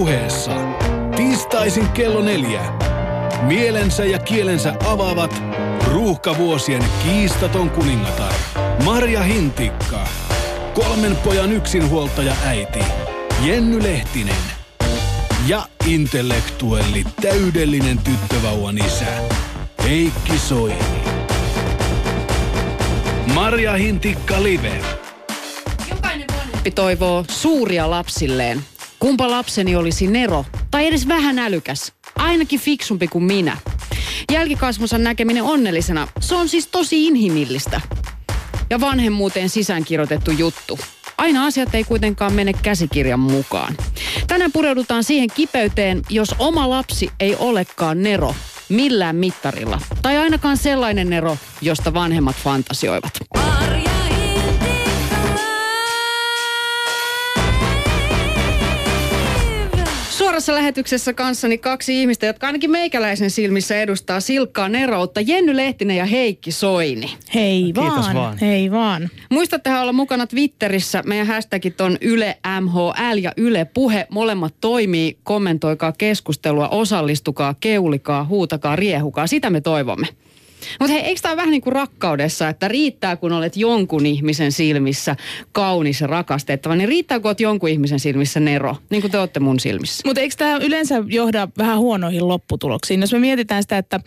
puheessa. Tiistaisin kello neljä. Mielensä ja kielensä avaavat ruuhkavuosien kiistaton kuningatar Marja Hintikka. Kolmen pojan yksinhuoltaja äiti Jenny Lehtinen. Ja intellektuelli täydellinen tyttövauvan isä Heikki Soini. Marja Hintikka Live. Jokainen vanhempi toivoo suuria lapsilleen. Kumpa lapseni olisi Nero tai edes vähän älykäs. Ainakin fiksumpi kuin minä. Jälkikasvunsa näkeminen onnellisena, se on siis tosi inhimillistä. Ja vanhemmuuteen sisäänkirjoitettu juttu. Aina asiat ei kuitenkaan mene käsikirjan mukaan. Tänään pureudutaan siihen kipeyteen, jos oma lapsi ei olekaan Nero millään mittarilla. Tai ainakaan sellainen Nero, josta vanhemmat fantasioivat. Marja Suorassa lähetyksessä kanssani kaksi ihmistä, jotka ainakin meikäläisen silmissä edustaa silkkaa neroutta. Jenny Lehtinen ja Heikki Soini. Hei Kiitos vaan, vaan. hei vaan. Muistattehan olla mukana Twitterissä. Meidän hashtagit on Yle MHL ja Yle Puhe. Molemmat toimii. Kommentoikaa keskustelua, osallistukaa, keulikaa, huutakaa, riehukaa. Sitä me toivomme. Mutta hei, eikö tämä vähän niin kuin rakkaudessa, että riittää kun olet jonkun ihmisen silmissä kaunis ja rakastettava, niin riittää kun olet jonkun ihmisen silmissä nero, niin kuin te olette mun silmissä. Mutta eikö tämä yleensä johda vähän huonoihin lopputuloksiin? Jos me mietitään sitä, että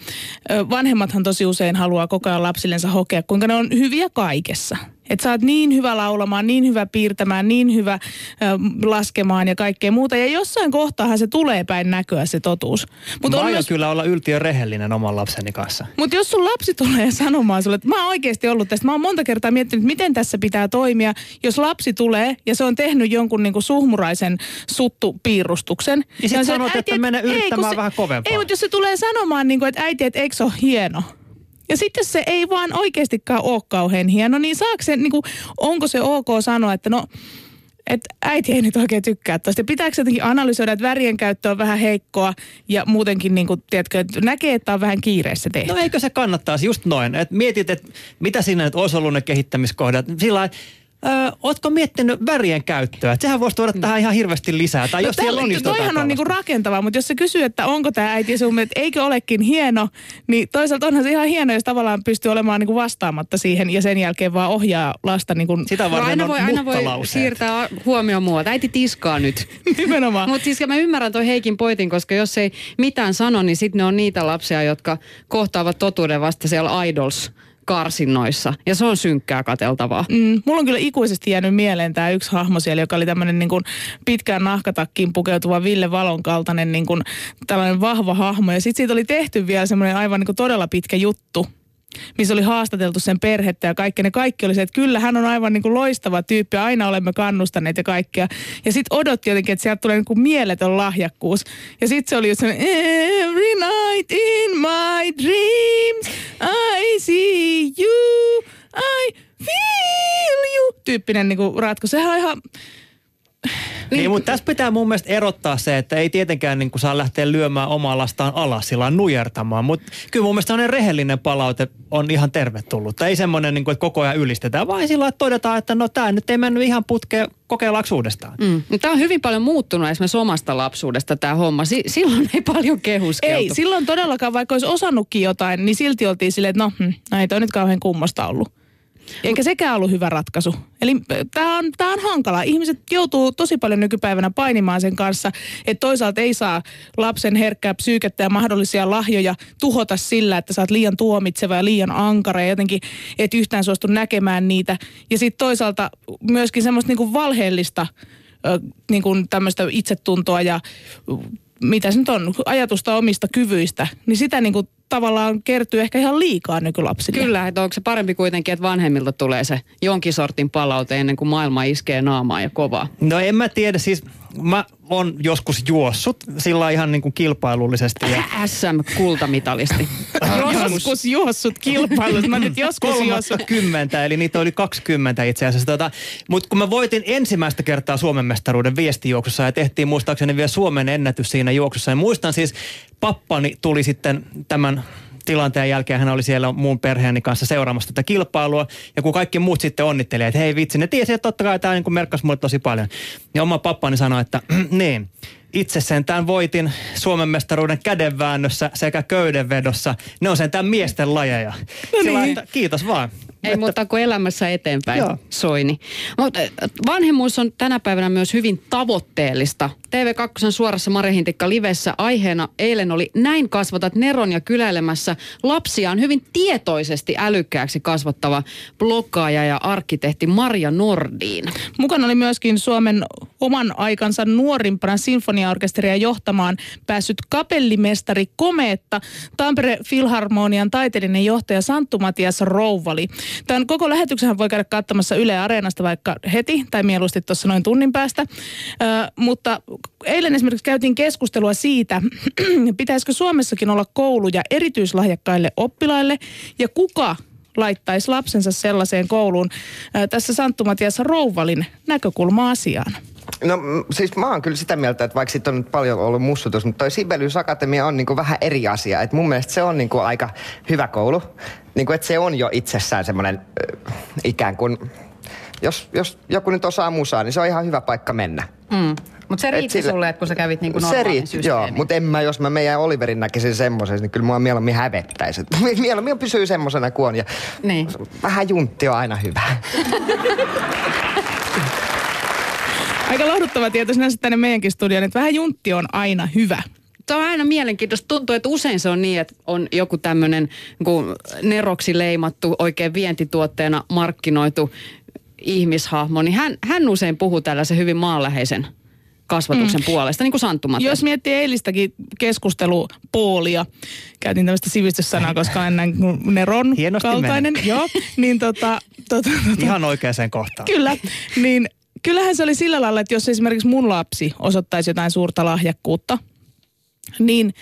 vanhemmathan tosi usein haluaa koko ajan lapsillensa hokea, kuinka ne on hyviä kaikessa. Että sä oot niin hyvä laulamaan, niin hyvä piirtämään, niin hyvä ö, laskemaan ja kaikkea muuta. Ja jossain kohtaahan se tulee päin näköä se totuus. Mutta Mä on myös kyllä olla yltiö rehellinen oman lapseni kanssa. Mutta jos sun lapsi tulee sanomaan sulle, että mä oon oikeasti ollut tästä, mä oon monta kertaa miettinyt, miten tässä pitää toimia, jos lapsi tulee ja se on tehnyt jonkun niinku suhmuraisen suttupiirustuksen. Ja sit on se, sanot, että et- mene ei, kun yrittämään se- vähän kovempaa. Ei, mutta jos se tulee sanomaan, niinku, että äiti, että eikö se ole hieno? Ja sitten se ei vaan oikeastikaan ole kauhean hieno, niin saako se, niinku, onko se ok sanoa, että no, että äiti ei nyt oikein tykkää tuosta. Pitääkö jotenkin analysoida, että värien käyttö on vähän heikkoa ja muutenkin, niin kuin, tiedätkö, että näkee, että on vähän kiireessä tehty. No eikö se kannattaisi just noin, että mietit, että mitä siinä nyt olisi ollut ne kehittämiskohdat. Sillä lailla, Öö, ootko miettinyt värien käyttöä? Sehän voisi tuoda tähän ihan hirveästi lisää. Tai jos siellä on toihan on niinku rakentavaa, mutta jos se kysyy, että onko tämä äiti sun mielestä, eikö olekin hieno, niin toisaalta onhan se ihan hieno, jos tavallaan pystyy olemaan niinku vastaamatta siihen ja sen jälkeen vaan ohjaa lasta niinku Sitä No aina voi, aina voi siirtää huomioon muualta. Äiti tiskaa nyt. nimenomaan. Mutta siis mä ymmärrän toi Heikin poitin, koska jos ei mitään sano, niin sitten ne on niitä lapsia, jotka kohtaavat totuuden vasta siellä Idols karsinnoissa. Ja se on synkkää kateltavaa. Mm, mulla on kyllä ikuisesti jäänyt mieleen tämä yksi hahmo siellä, joka oli tämmöinen niin kuin pitkään nahkatakkiin pukeutuva Ville Valon kaltainen niin kuin tällainen vahva hahmo. Ja sitten siitä oli tehty vielä semmoinen aivan niin kuin todella pitkä juttu missä oli haastateltu sen perhettä ja kaikki. Ne kaikki oli se, että kyllä hän on aivan niin kuin loistava tyyppi, aina olemme kannustaneet ja kaikkea. Ja sitten odotti jotenkin, että sieltä tulee niin kuin mieletön lahjakkuus. Ja sitten se oli just every night in my dreams, I see you, I feel you, tyyppinen niin kuin ratkaisu. Sehän on ihan, Niin, mutta tässä pitää mun mielestä erottaa se, että ei tietenkään niin kuin saa lähteä lyömään omaa lastaan alas sillä nujertamaan. Mutta kyllä mun mielestä sellainen rehellinen palaute on ihan tervetullut. Ei semmoinen, niin kuin, että koko ajan ylistetään, vaan sillä että todetaan, että no tämä nyt ei mennyt ihan putkeen, kokeillaanko uudestaan. Mm. Tämä on hyvin paljon muuttunut esimerkiksi omasta lapsuudesta tämä homma. Si- silloin ei paljon kehuskeltu. ei, silloin todellakaan, vaikka olisi osannutkin jotain, niin silti oltiin silleen, että no, hm, no ei toi nyt kauhean kummosta ollut. Eikä sekään ollut hyvä ratkaisu. Eli tämä on, tää on hankala. Ihmiset joutuu tosi paljon nykypäivänä painimaan sen kanssa, että toisaalta ei saa lapsen herkkää psyykettä ja mahdollisia lahjoja tuhota sillä, että sä oot liian tuomitseva ja liian ankara ja jotenkin et yhtään suostu näkemään niitä. Ja sitten toisaalta myöskin semmoista niinku valheellista niinku tämmöistä itsetuntoa ja mitä se nyt on, ajatusta omista kyvyistä, niin sitä niinku tavallaan kertyy ehkä ihan liikaa nykylapsille. Kyllä, että onko se parempi kuitenkin, että vanhemmilta tulee se jonkin sortin palaute ennen kuin maailma iskee naamaa ja kovaa. No en mä tiedä, siis mä oon joskus juossut sillä ihan niin kuin kilpailullisesti. Ja SM-kultamitalisti. Joskus juossut kilpailut. Mä nyt joskus juossut. 30, eli niitä oli 20 itse asiassa. Tota, Mutta kun mä voitin ensimmäistä kertaa Suomen mestaruuden viestijuoksussa ja tehtiin muistaakseni vielä Suomen ennätys siinä juoksussa. Ja muistan siis, pappani tuli sitten tämän tilanteen jälkeen hän oli siellä muun perheeni kanssa seuraamassa tätä kilpailua. Ja kun kaikki muut sitten onnitteli, että hei vitsi, ne tiesi, että totta kai tämä niin merkkasi mulle tosi paljon. Ja oma pappani sanoi, että niin, itse sentään voitin Suomen mestaruuden kädenväännössä sekä köydenvedossa. Ne on sentään miesten lajeja. No Sillä, niin. että kiitos vaan. Ei muuta kuin elämässä eteenpäin, Joo. Soini. Mutta vanhemmuus on tänä päivänä myös hyvin tavoitteellista. TV2 suorassa Marja Hintikka livessä aiheena eilen oli Näin kasvatat Neron ja kyläilemässä lapsiaan hyvin tietoisesti älykkääksi kasvattava blokkaaja ja arkkitehti Marja Nordin. Mukana oli myöskin Suomen oman aikansa nuorimpana sinfoniaorkesteria johtamaan päässyt kapellimestari Komeetta, Tampere Filharmonian taiteellinen johtaja Santtu Matias Rouvali. Tämän koko lähetyksen voi käydä katsomassa Yle Areenasta vaikka heti tai mieluusti tuossa noin tunnin päästä. Ö, mutta eilen esimerkiksi käytiin keskustelua siitä, pitäisikö Suomessakin olla kouluja erityislahjakkaille oppilaille ja kuka laittaisi lapsensa sellaiseen kouluun. Ää, Tässä Santtu Matias Rouvalin näkökulma asiaan. No mm, siis mä oon kyllä sitä mieltä, että vaikka siitä on nyt paljon ollut mussutus, mutta toi Sibelius Akatemia on niinku vähän eri asia. Et mun mielestä se on niinku aika hyvä koulu. Niinku, että se on jo itsessään semmoinen äh, ikään kuin, jos, jos joku nyt osaa musaa, niin se on ihan hyvä paikka mennä. Mm. Mutta se Et riitti sille- sulle, että kun sä kävit niinku se normaalin riitti, joo, systeemin. mutta en mä, jos mä meidän Oliverin näkisin semmoisen, niin kyllä mua mieluummin hävettäisi. Et Mieluummin pysyy semmosena kuin on ja Niin. vähän juntti on aina hyvä. Aika lohduttava tieto sinänsä tänne meidänkin studioon, että vähän juntti on aina hyvä. Se on aina mielenkiintoista. Tuntuu, että usein se on niin, että on joku tämmöinen niin neroksi leimattu, oikein vientituotteena markkinoitu ihmishahmo, niin hän, hän usein puhuu tällaisen hyvin maanläheisen kasvatuksen mm. puolesta, niin kuin Santtu Matias. Jos miettii eilistäkin keskustelupoolia, käytin tämmöistä sivistyssanaa, koska kuin Neron Hienosti kaltainen. Joo, niin tota, tota, tota, Ihan oikeaan kohtaan. Kyllä, niin kyllähän se oli sillä lailla, että jos esimerkiksi mun lapsi osoittaisi jotain suurta lahjakkuutta, niin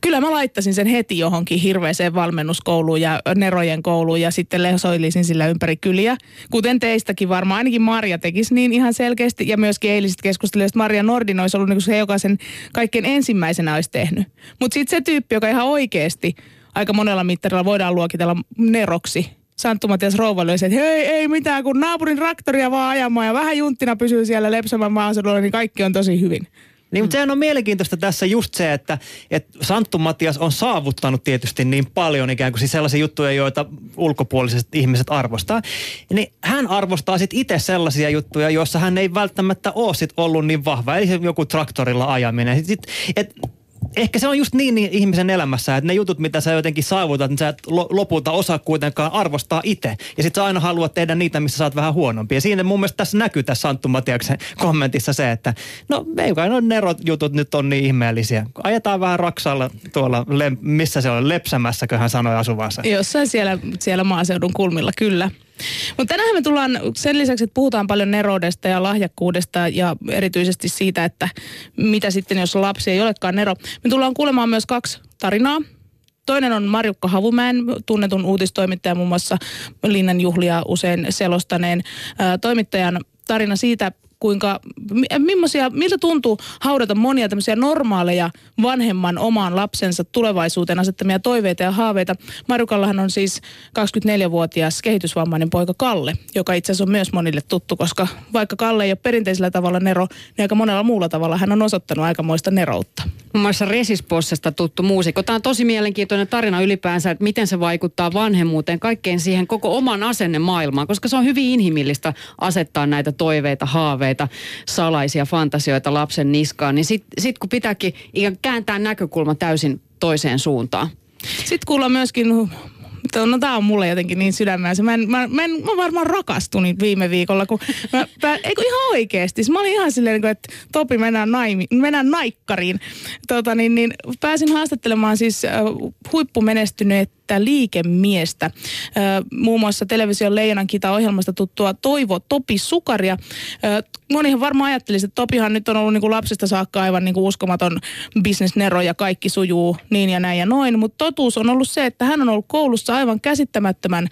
kyllä mä laittaisin sen heti johonkin hirveäseen valmennuskouluun ja nerojen kouluun ja sitten lesoilisin sillä ympäri kyliä. Kuten teistäkin varmaan, ainakin Marja tekisi niin ihan selkeästi ja myöskin eiliset keskustelut, Marja Nordin olisi ollut niin se, joka sen kaikkein ensimmäisenä olisi tehnyt. Mutta sitten se tyyppi, joka ihan oikeasti aika monella mittarilla voidaan luokitella neroksi, Santtu Matias Rouvali oli se, että hei, ei mitään, kun naapurin traktoria vaan ajamaan ja vähän junttina pysyy siellä Lepsämän maaseudulla, niin kaikki on tosi hyvin. Niin, mutta sehän on mielenkiintoista tässä just se, että, että Santtu Matias on saavuttanut tietysti niin paljon ikään kuin siis sellaisia juttuja, joita ulkopuoliset ihmiset arvostaa. Niin hän arvostaa sitten itse sellaisia juttuja, joissa hän ei välttämättä ole sit ollut niin vahva. Eli joku traktorilla ajaminen. Sit, et, Ehkä se on just niin, niin ihmisen elämässä, että ne jutut, mitä sä jotenkin saavutat, niin sä et lo- lopulta osaa kuitenkaan arvostaa itse. Ja sit sä aina haluat tehdä niitä, missä sä oot vähän huonompi. Ja siinä mun mielestä tässä näkyy tässä Santtu Matiaksen kommentissa se, että no ei kai no nerot jutut nyt on niin ihmeellisiä. Ajetaan vähän raksalla tuolla, missä se on, Lepsämässäkö hän sanoi asuvansa. Jossain siellä, siellä maaseudun kulmilla, kyllä. Mutta tänään me tullaan sen lisäksi, että puhutaan paljon neroudesta ja lahjakkuudesta ja erityisesti siitä, että mitä sitten, jos lapsi ei olekaan nero. Me tullaan kuulemaan myös kaksi tarinaa. Toinen on Marjukka Havumäen, tunnetun uutistoimittaja muun muassa Linnan juhlia usein selostaneen ää, toimittajan tarina siitä, kuinka, mi- millaisia, miltä tuntuu haudata monia tämmöisiä normaaleja vanhemman omaan lapsensa tulevaisuuteen asettamia toiveita ja haaveita. Marukallahan on siis 24-vuotias kehitysvammainen poika Kalle, joka itse asiassa on myös monille tuttu, koska vaikka Kalle ei ole perinteisellä tavalla nero, niin aika monella muulla tavalla hän on osoittanut aikamoista neroutta. Muun muassa Resispossesta tuttu muusikko. Tämä on tosi mielenkiintoinen tarina ylipäänsä, että miten se vaikuttaa vanhemmuuteen, kaikkeen siihen koko oman asennemaailmaan, koska se on hyvin inhimillistä asettaa näitä toiveita, haaveita, salaisia fantasioita lapsen niskaan. Niin sitten sit kun pitääkin ikään kääntää näkökulma täysin toiseen suuntaan. Sitten kuullaan myöskin, no tämä on mulle jotenkin niin sydämäänsä. Mä, en, mä, mä, en, mä varmaan rakastuin viime viikolla, kun mä, mä, eikö ihan oikeesti. Mä olin ihan silleen, niin että Topi mennään, naimi, mennään naikkariin. Tota, niin, niin, pääsin haastattelemaan siis äh, huippumenestyneettä liikemiestä. Muun muassa television Leijonan kita-ohjelmasta tuttua Toivo Topi Sukaria. Monihan varmaan ajattelisi, että Topihan nyt on ollut niin kuin lapsesta saakka aivan niin kuin uskomaton bisnesnero ja kaikki sujuu niin ja näin ja noin. Mutta totuus on ollut se, että hän on ollut koulussa aivan käsittämättömän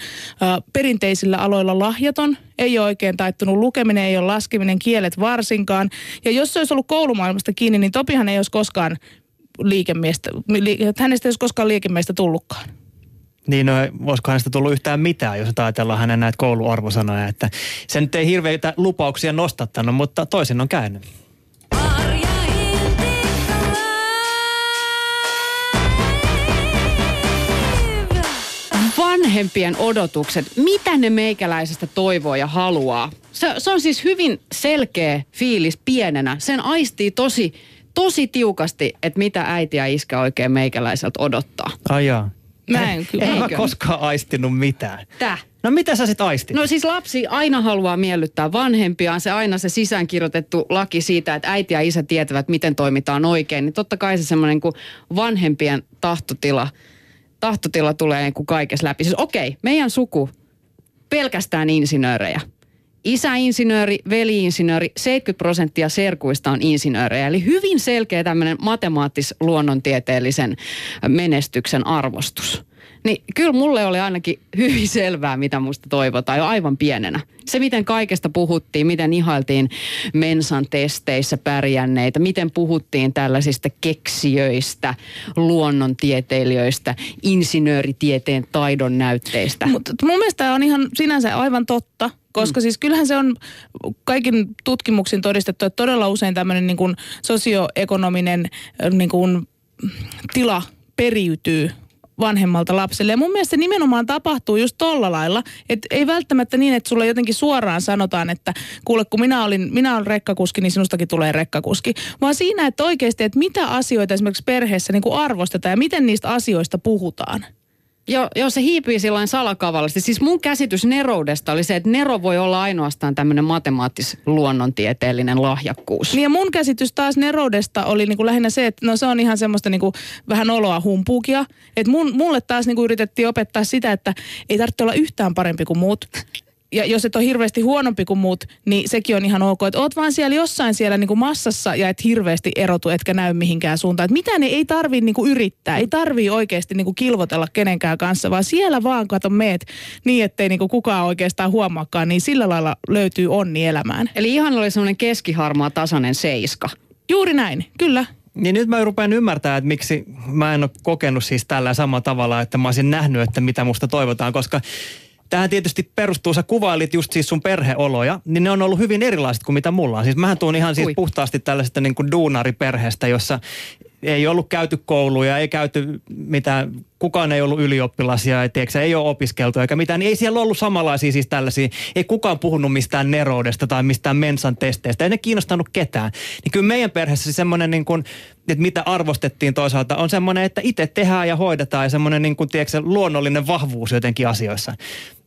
perinteisillä aloilla lahjaton. Ei ole oikein taittunut lukeminen, ei ole laskeminen, kielet varsinkaan. Ja jos se olisi ollut koulumaailmasta kiinni, niin Topihan ei olisi koskaan liikemiestä, li, hänestä ei olisi koskaan liikemiestä tullutkaan niin no, olisiko hänestä tullut yhtään mitään, jos ajatellaan hänen näitä kouluarvosanoja. Että se nyt ei hirveitä lupauksia nostattanut, mutta toisin on käynyt. vanhempien odotukset, mitä ne meikäläisestä toivoo ja haluaa. Se, se on siis hyvin selkeä fiilis pienenä. Sen aistii tosi, tosi tiukasti, että mitä äiti ja iskä oikein meikäläiseltä odottaa. Ajaa. Mä en kyllä. En mä koskaan aistinut mitään. Tää. No mitä sä sit aistit? No siis lapsi aina haluaa miellyttää vanhempiaan. Se aina se sisäänkirjoitettu laki siitä, että äiti ja isä tietävät, miten toimitaan oikein. Niin totta kai se semmoinen kuin vanhempien tahtotila, tahtotila tulee niin kuin kaikessa läpi. Siis okei, meidän suku, pelkästään insinöörejä. Isä-insinööri, veli-insinööri, 70 prosenttia serkuista on insinöörejä. Eli hyvin selkeä tämmöinen matemaattis-luonnontieteellisen menestyksen arvostus. Niin kyllä mulle oli ainakin hyvin selvää, mitä musta toivotaan jo aivan pienenä. Se, miten kaikesta puhuttiin, miten ihailtiin mensan testeissä pärjänneitä, miten puhuttiin tällaisista keksijöistä, luonnontieteilijöistä, insinööritieteen taidon näytteistä. Mutta mun mielestä on ihan sinänsä aivan totta, koska mm. siis kyllähän se on kaikin tutkimuksin todistettu, että todella usein tämmöinen niin kuin sosioekonominen niin kuin tila periytyy vanhemmalta lapselle. Ja mun mielestä se nimenomaan tapahtuu just tolla lailla, että ei välttämättä niin, että sulle jotenkin suoraan sanotaan, että kuule kun minä olin, minä olen rekkakuski, niin sinustakin tulee rekkakuski. Vaan siinä, että oikeasti, että mitä asioita esimerkiksi perheessä niin kuin arvostetaan ja miten niistä asioista puhutaan. Joo, joo, se hiipii sillain salakavallisesti. Siis mun käsitys neroudesta oli se, että nero voi olla ainoastaan tämmöinen matemaattis-luonnontieteellinen lahjakkuus. Niin ja mun käsitys taas neroudesta oli niinku lähinnä se, että no se on ihan semmoista niinku vähän oloa humpuukia. Että mun, mulle taas niinku yritettiin opettaa sitä, että ei tarvitse olla yhtään parempi kuin muut. Ja jos et ole hirveästi huonompi kuin muut, niin sekin on ihan ok. Että oot vaan siellä jossain siellä niinku massassa ja et hirveästi erotu, etkä näy mihinkään suuntaan. Että mitä ne ei tarvii niinku yrittää, ei tarvii oikeasti niinku kilvotella kenenkään kanssa, vaan siellä vaan kato meet niin, ettei niinku kukaan oikeastaan huomaakaan, niin sillä lailla löytyy onni elämään. Eli ihan oli semmoinen keskiharmaa tasainen seiska. Juuri näin, kyllä. Niin nyt mä rupean ymmärtämään, että miksi mä en ole kokenut siis tällä samalla tavalla, että mä olisin nähnyt, että mitä musta toivotaan, koska Tähän tietysti perustuu, sä kuvailit just siis sun perheoloja, niin ne on ollut hyvin erilaiset kuin mitä mulla on. Siis mähän tuun ihan siis Kui? puhtaasti tällaisesta niin kuin duunariperheestä, jossa ei ollut käyty kouluja, ei käyty mitään, kukaan ei ollut ylioppilasia, ei, tiedätkö, ei ole opiskeltu eikä mitään. Niin ei siellä ollut samanlaisia siis tällaisia, ei kukaan puhunut mistään neroudesta tai mistään mensan testeistä, ei ne kiinnostanut ketään. Niin kyllä meidän perheessä semmoinen niin kuin, että mitä arvostettiin toisaalta, on semmoinen, että itse tehdään ja hoidetaan ja semmoinen niin kuin, tiedätkö, luonnollinen vahvuus jotenkin asioissa.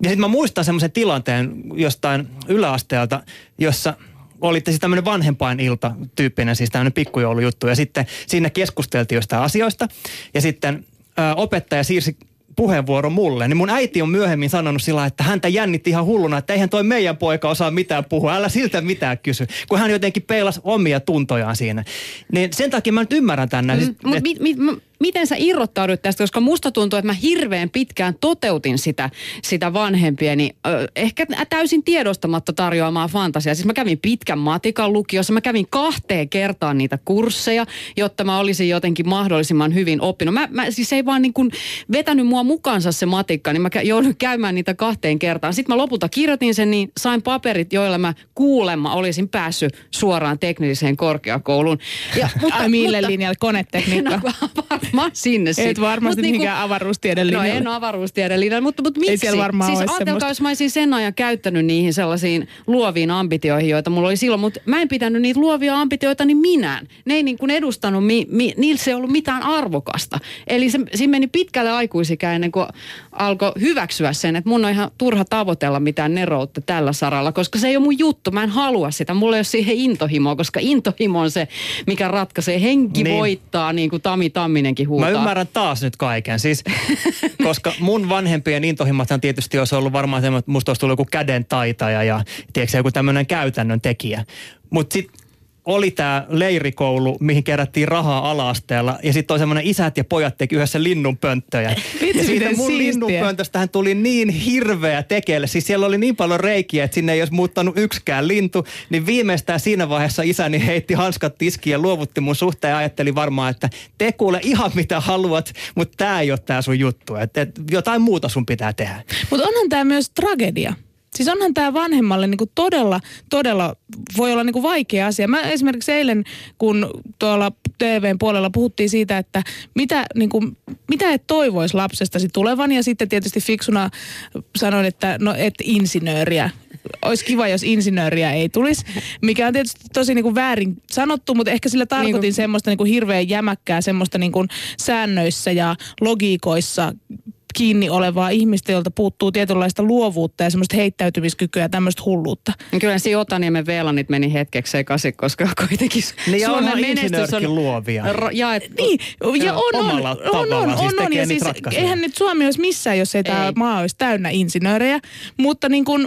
Ja sitten mä muistan semmoisen tilanteen jostain yläasteelta, jossa olitte siis tämmöinen vanhempainilta tyyppinen, siis tämmöinen pikkujoulujuttu. Ja sitten siinä keskusteltiin jostain asioista. Ja sitten ö, opettaja siirsi puheenvuoro mulle, niin mun äiti on myöhemmin sanonut sillä, että häntä jännitti ihan hulluna, että eihän toi meidän poika osaa mitään puhua, älä siltä mitään kysy, kun hän jotenkin peilasi omia tuntojaan siinä. Niin sen takia mä nyt ymmärrän tänne. Mm, Siis, Mutta mi, mi, miten sä irrottaudut tästä, koska musta tuntuu, että mä hirveän pitkään toteutin sitä, sitä vanhempieni, ö, ehkä täysin tiedostamatta tarjoamaa fantasiaa. Siis mä kävin pitkän matikan lukiossa, mä kävin kahteen kertaan niitä kursseja, jotta mä olisin jotenkin mahdollisimman hyvin oppinut. Mä, mä siis ei vaan niin kuin vetänyt mua mukaansa se matikka, niin mä joudun käymään niitä kahteen kertaan. Sitten mä lopulta kirjoitin sen, niin sain paperit, joilla mä kuulemma olisin päässyt suoraan tekniseen korkeakouluun. Ja, Ai mille linjalle? Konetekniikka? No varmaan sinne Et sit. varmasti niinku- mihinkään avaruustieden No en avaruustieden linjalle, mutta, mutta miksi? siellä varmaan siis ajatelkaa, semmoista. jos mä olisin sen ajan käyttänyt niihin sellaisiin luoviin ambitioihin, joita mulla oli silloin, mutta mä en pitänyt niitä luovia ambitioita niin minään. Ne ei niin kuin edustanut, mi, mi, niillä se ei ollut mitään arvokasta. Eli se, siinä meni pitkälle aikuisikään ennen kuin alkoi hyväksyä sen, että mun on ihan turha tavoitella mitään neroutta tällä saralla, koska se ei ole mun juttu. Mä en halua sitä. Mulla ei ole siihen intohimoa, koska intohimo on se, mikä ratkaisee. Henki Niin. voittaa, niin kuin Tami Tamminenkin huutaa. Mä ymmärrän taas nyt kaiken. Siis, koska mun vanhempien intohimmathan tietysti olisi ollut varmaan semmoinen, että musta olisi tullut joku käden taitaja ja tiedätkö, joku tämmöinen käytännön tekijä. Mutta sitten oli tämä leirikoulu, mihin kerättiin rahaa ala-asteella. Ja sitten oli semmoinen isät ja pojat teki yhdessä linnunpönttöjä. Vitsi, ja siitä mun siistiä. linnunpöntöstähän tuli niin hirveä tekele. Siis siellä oli niin paljon reikiä, että sinne ei olisi muuttanut yksikään lintu. Niin viimeistään siinä vaiheessa isäni heitti hanskat tiskiin ja luovutti mun suhteen ja ajatteli varmaan, että te kuule ihan mitä haluat, mutta tämä ei ole tämä sun juttu. Että et, jotain muuta sun pitää tehdä. Mutta onhan tämä myös tragedia. Siis onhan tämä vanhemmalle niinku todella, todella voi olla niinku vaikea asia. Mä esimerkiksi eilen, kun tuolla TVn puolella puhuttiin siitä, että mitä, niin kuin, mitä et toivoisi lapsestasi tulevan. Ja sitten tietysti fiksuna sanoin, että no et insinööriä. Olisi kiva, jos insinööriä ei tulisi, mikä on tietysti tosi niin kuin väärin sanottu, mutta ehkä sillä tarkoitin niin kuin... semmoista niin kuin hirveän jämäkkää, semmoista niin kuin säännöissä ja logiikoissa kiinni olevaa ihmistä, jolta puuttuu tietynlaista luovuutta ja semmoista heittäytymiskykyä ja tämmöistä hulluutta. Kyllä siinä Otaniemen Veelanit meni hetkeksi sekaisin, koska kuitenkin niin Suomen menestys on... luovia. R- jaet... Niin, ja on, on, on, on, on, siis on, on, ja siis eihän nyt Suomi olisi missään, jos ei, ei. tämä maa olisi täynnä insinöörejä, mutta niin kuin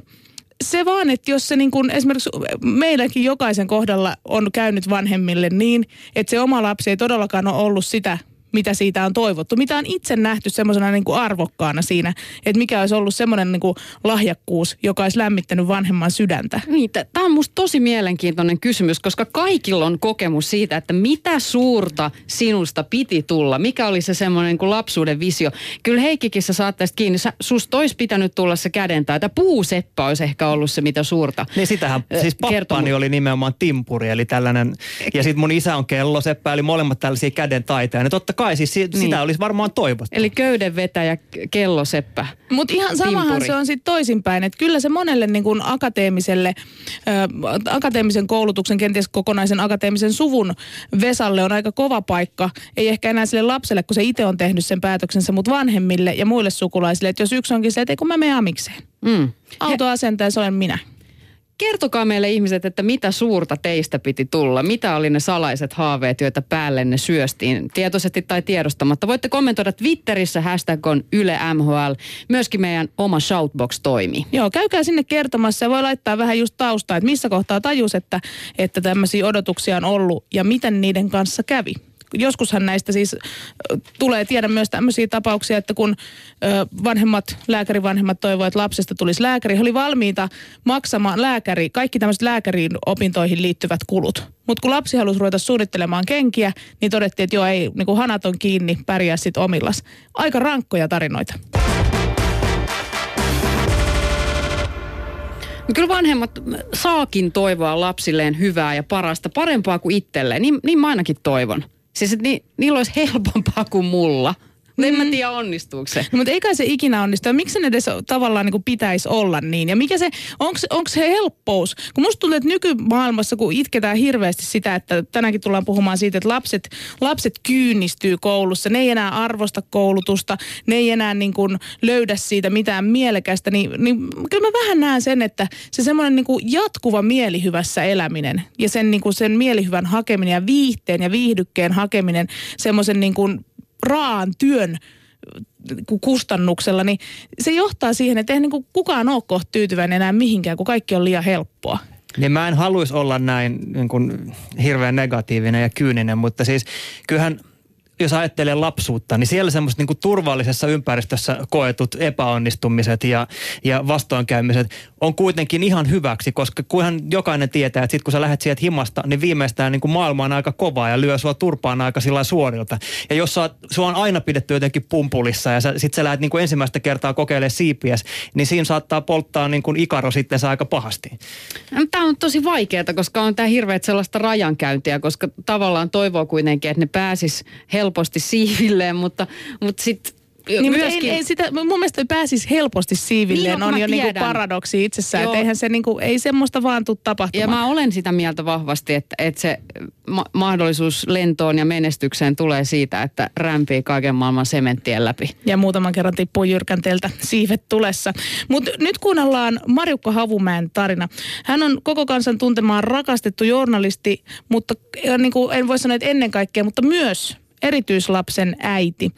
se vaan, että jos se niin kuin esimerkiksi meilläkin jokaisen kohdalla on käynyt vanhemmille niin, että se oma lapsi ei todellakaan ole ollut sitä, mitä siitä on toivottu. Mitä on itse nähty semmoisena niin kuin arvokkaana siinä, että mikä olisi ollut semmoinen niin kuin lahjakkuus, joka olisi lämmittänyt vanhemman sydäntä. Niin, tämä on musta tosi mielenkiintoinen kysymys, koska kaikilla on kokemus siitä, että mitä suurta sinusta piti tulla. Mikä oli se semmoinen niin kuin lapsuuden visio. Kyllä Heikkikin sä saat tästä kiinni. Sä, susta olisi pitänyt tulla se käden tai puuseppä olisi ehkä ollut se mitä suurta. Niin sitähän, siis pappani kertomu. oli nimenomaan timpuri, eli tällainen, ja sitten mun isä on kelloseppä, eli molemmat tällaisia käden taiteja. Ne totta kai siis si- niin. sitä olisi varmaan toivottu. Eli köydenvetäjä, kelloseppä. Mutta ihan samahan timpuri. se on sitten toisinpäin, että kyllä se monelle niin kuin akateemiselle, ö, akateemisen koulutuksen, kenties kokonaisen akateemisen suvun Vesalle on aika kova paikka. Ei ehkä enää sille lapselle, kun se itse on tehnyt sen päätöksensä, mutta vanhemmille ja muille sukulaisille, että jos yksi onkin se, että ei kun mä menen amikseen. Mm. Autoasentaja, se olen minä. Kertokaa meille ihmiset, että mitä suurta teistä piti tulla. Mitä oli ne salaiset haaveet, joita päällenne syöstiin, tietoisesti tai tiedostamatta. Voitte kommentoida Twitterissä, hashtag on Yle MHL. Myöskin meidän oma shoutbox toimii. Joo, käykää sinne kertomassa ja voi laittaa vähän just taustaa, että missä kohtaa tajus, että, että tämmöisiä odotuksia on ollut ja miten niiden kanssa kävi joskushan näistä siis tulee tiedä myös tämmöisiä tapauksia, että kun vanhemmat, lääkärivanhemmat toivoivat, että lapsesta tulisi lääkäri, he oli valmiita maksamaan lääkäri, kaikki tämmöiset lääkärin opintoihin liittyvät kulut. Mutta kun lapsi halusi ruveta suunnittelemaan kenkiä, niin todettiin, että joo, ei, niin kuin hanat on kiinni, pärjää sitten omillas. Aika rankkoja tarinoita. Kyllä vanhemmat saakin toivoa lapsilleen hyvää ja parasta, parempaa kuin itselleen. Niin, niin mä ainakin toivon. Siis että ni, niillä olisi helpompaa kuin mulla. Mm. En mä mm. tiedä onnistuuko se. No, mutta eikä se ikinä onnistu. Ja miksi ne edes tavallaan niin kuin pitäisi olla niin? Ja mikä se, onko se helppous? Kun musta tuntuu, että nykymaailmassa, kun itketään hirveästi sitä, että tänäänkin tullaan puhumaan siitä, että lapset, lapset kyynistyy koulussa. Ne ei enää arvosta koulutusta. Ne ei enää niin kuin löydä siitä mitään mielekästä. Niin, niin kyllä mä vähän näen sen, että se semmoinen niin kuin jatkuva mielihyvässä eläminen ja sen, niin kuin sen mielihyvän hakeminen ja viihteen ja viihdykkeen hakeminen semmoisen niin kuin raan työn kustannuksella, niin se johtaa siihen, että ei niin kukaan ole kohta tyytyväinen enää mihinkään, kun kaikki on liian helppoa. Niin mä en haluaisi olla näin niin kuin hirveän negatiivinen ja kyyninen, mutta siis kyllähän – jos ajattelee lapsuutta, niin siellä semmoiset niin turvallisessa ympäristössä koetut epäonnistumiset ja, ja vastoinkäymiset on kuitenkin ihan hyväksi, koska kunhan jokainen tietää, että sit kun sä lähdet sieltä himasta, niin viimeistään niin kuin maailma on aika kovaa ja lyö sua turpaan aika sillä suorilta. Ja jos sä, sua on aina pidetty jotenkin pumpulissa ja sä, sit sä lähdet niin kuin ensimmäistä kertaa kokeilemaan siipiäs, niin siinä saattaa polttaa niin kuin ikaro sitten aika pahasti. Tämä on tosi vaikeaa, koska on tämä hirveät sellaista rajankäyntiä, koska tavallaan toivoo kuitenkin, että ne pääsis helposti siivilleen, mutta, mutta sitten niin, myöskin... ei, ei sitä, mun mielestä pääsisi helposti siivilleen, niin, on jo niinku paradoksi itsessään, että eihän se niinku, ei semmoista vaan tule tapahtumaan. Ja mä olen sitä mieltä vahvasti, että, että se ma- mahdollisuus lentoon ja menestykseen tulee siitä, että rämpii kaiken maailman sementtien läpi. Ja muutaman kerran tippuu jyrkänteeltä siivet tulessa. Mutta nyt kuunnellaan Marjukka Havumäen tarina. Hän on koko kansan tuntemaan rakastettu journalisti, mutta niin kuin en voi sanoa, että ennen kaikkea, mutta myös erityislapsen äiti.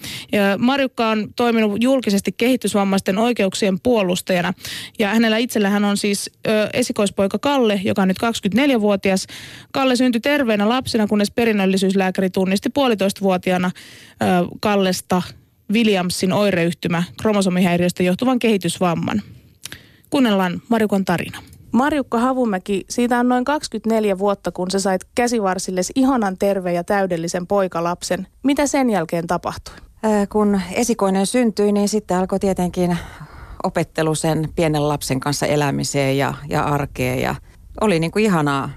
Marjukka on toiminut julkisesti kehitysvammaisten oikeuksien puolustajana. Ja hänellä itsellään on siis ö, esikoispoika Kalle, joka on nyt 24-vuotias. Kalle syntyi terveenä lapsena, kunnes perinnöllisyyslääkäri tunnisti puolitoistavuotiaana ö, Kallesta Williamsin oireyhtymä kromosomihäiriöstä johtuvan kehitysvamman. Kuunnellaan Marjukan tarina. Marjukka Havumäki, siitä on noin 24 vuotta, kun sä sait käsivarsilles ihanan terve ja täydellisen poikalapsen. Mitä sen jälkeen tapahtui? Ää, kun esikoinen syntyi, niin sitten alkoi tietenkin opettelu sen pienen lapsen kanssa elämiseen ja, ja arkeen. Ja oli niin kuin ihanaa,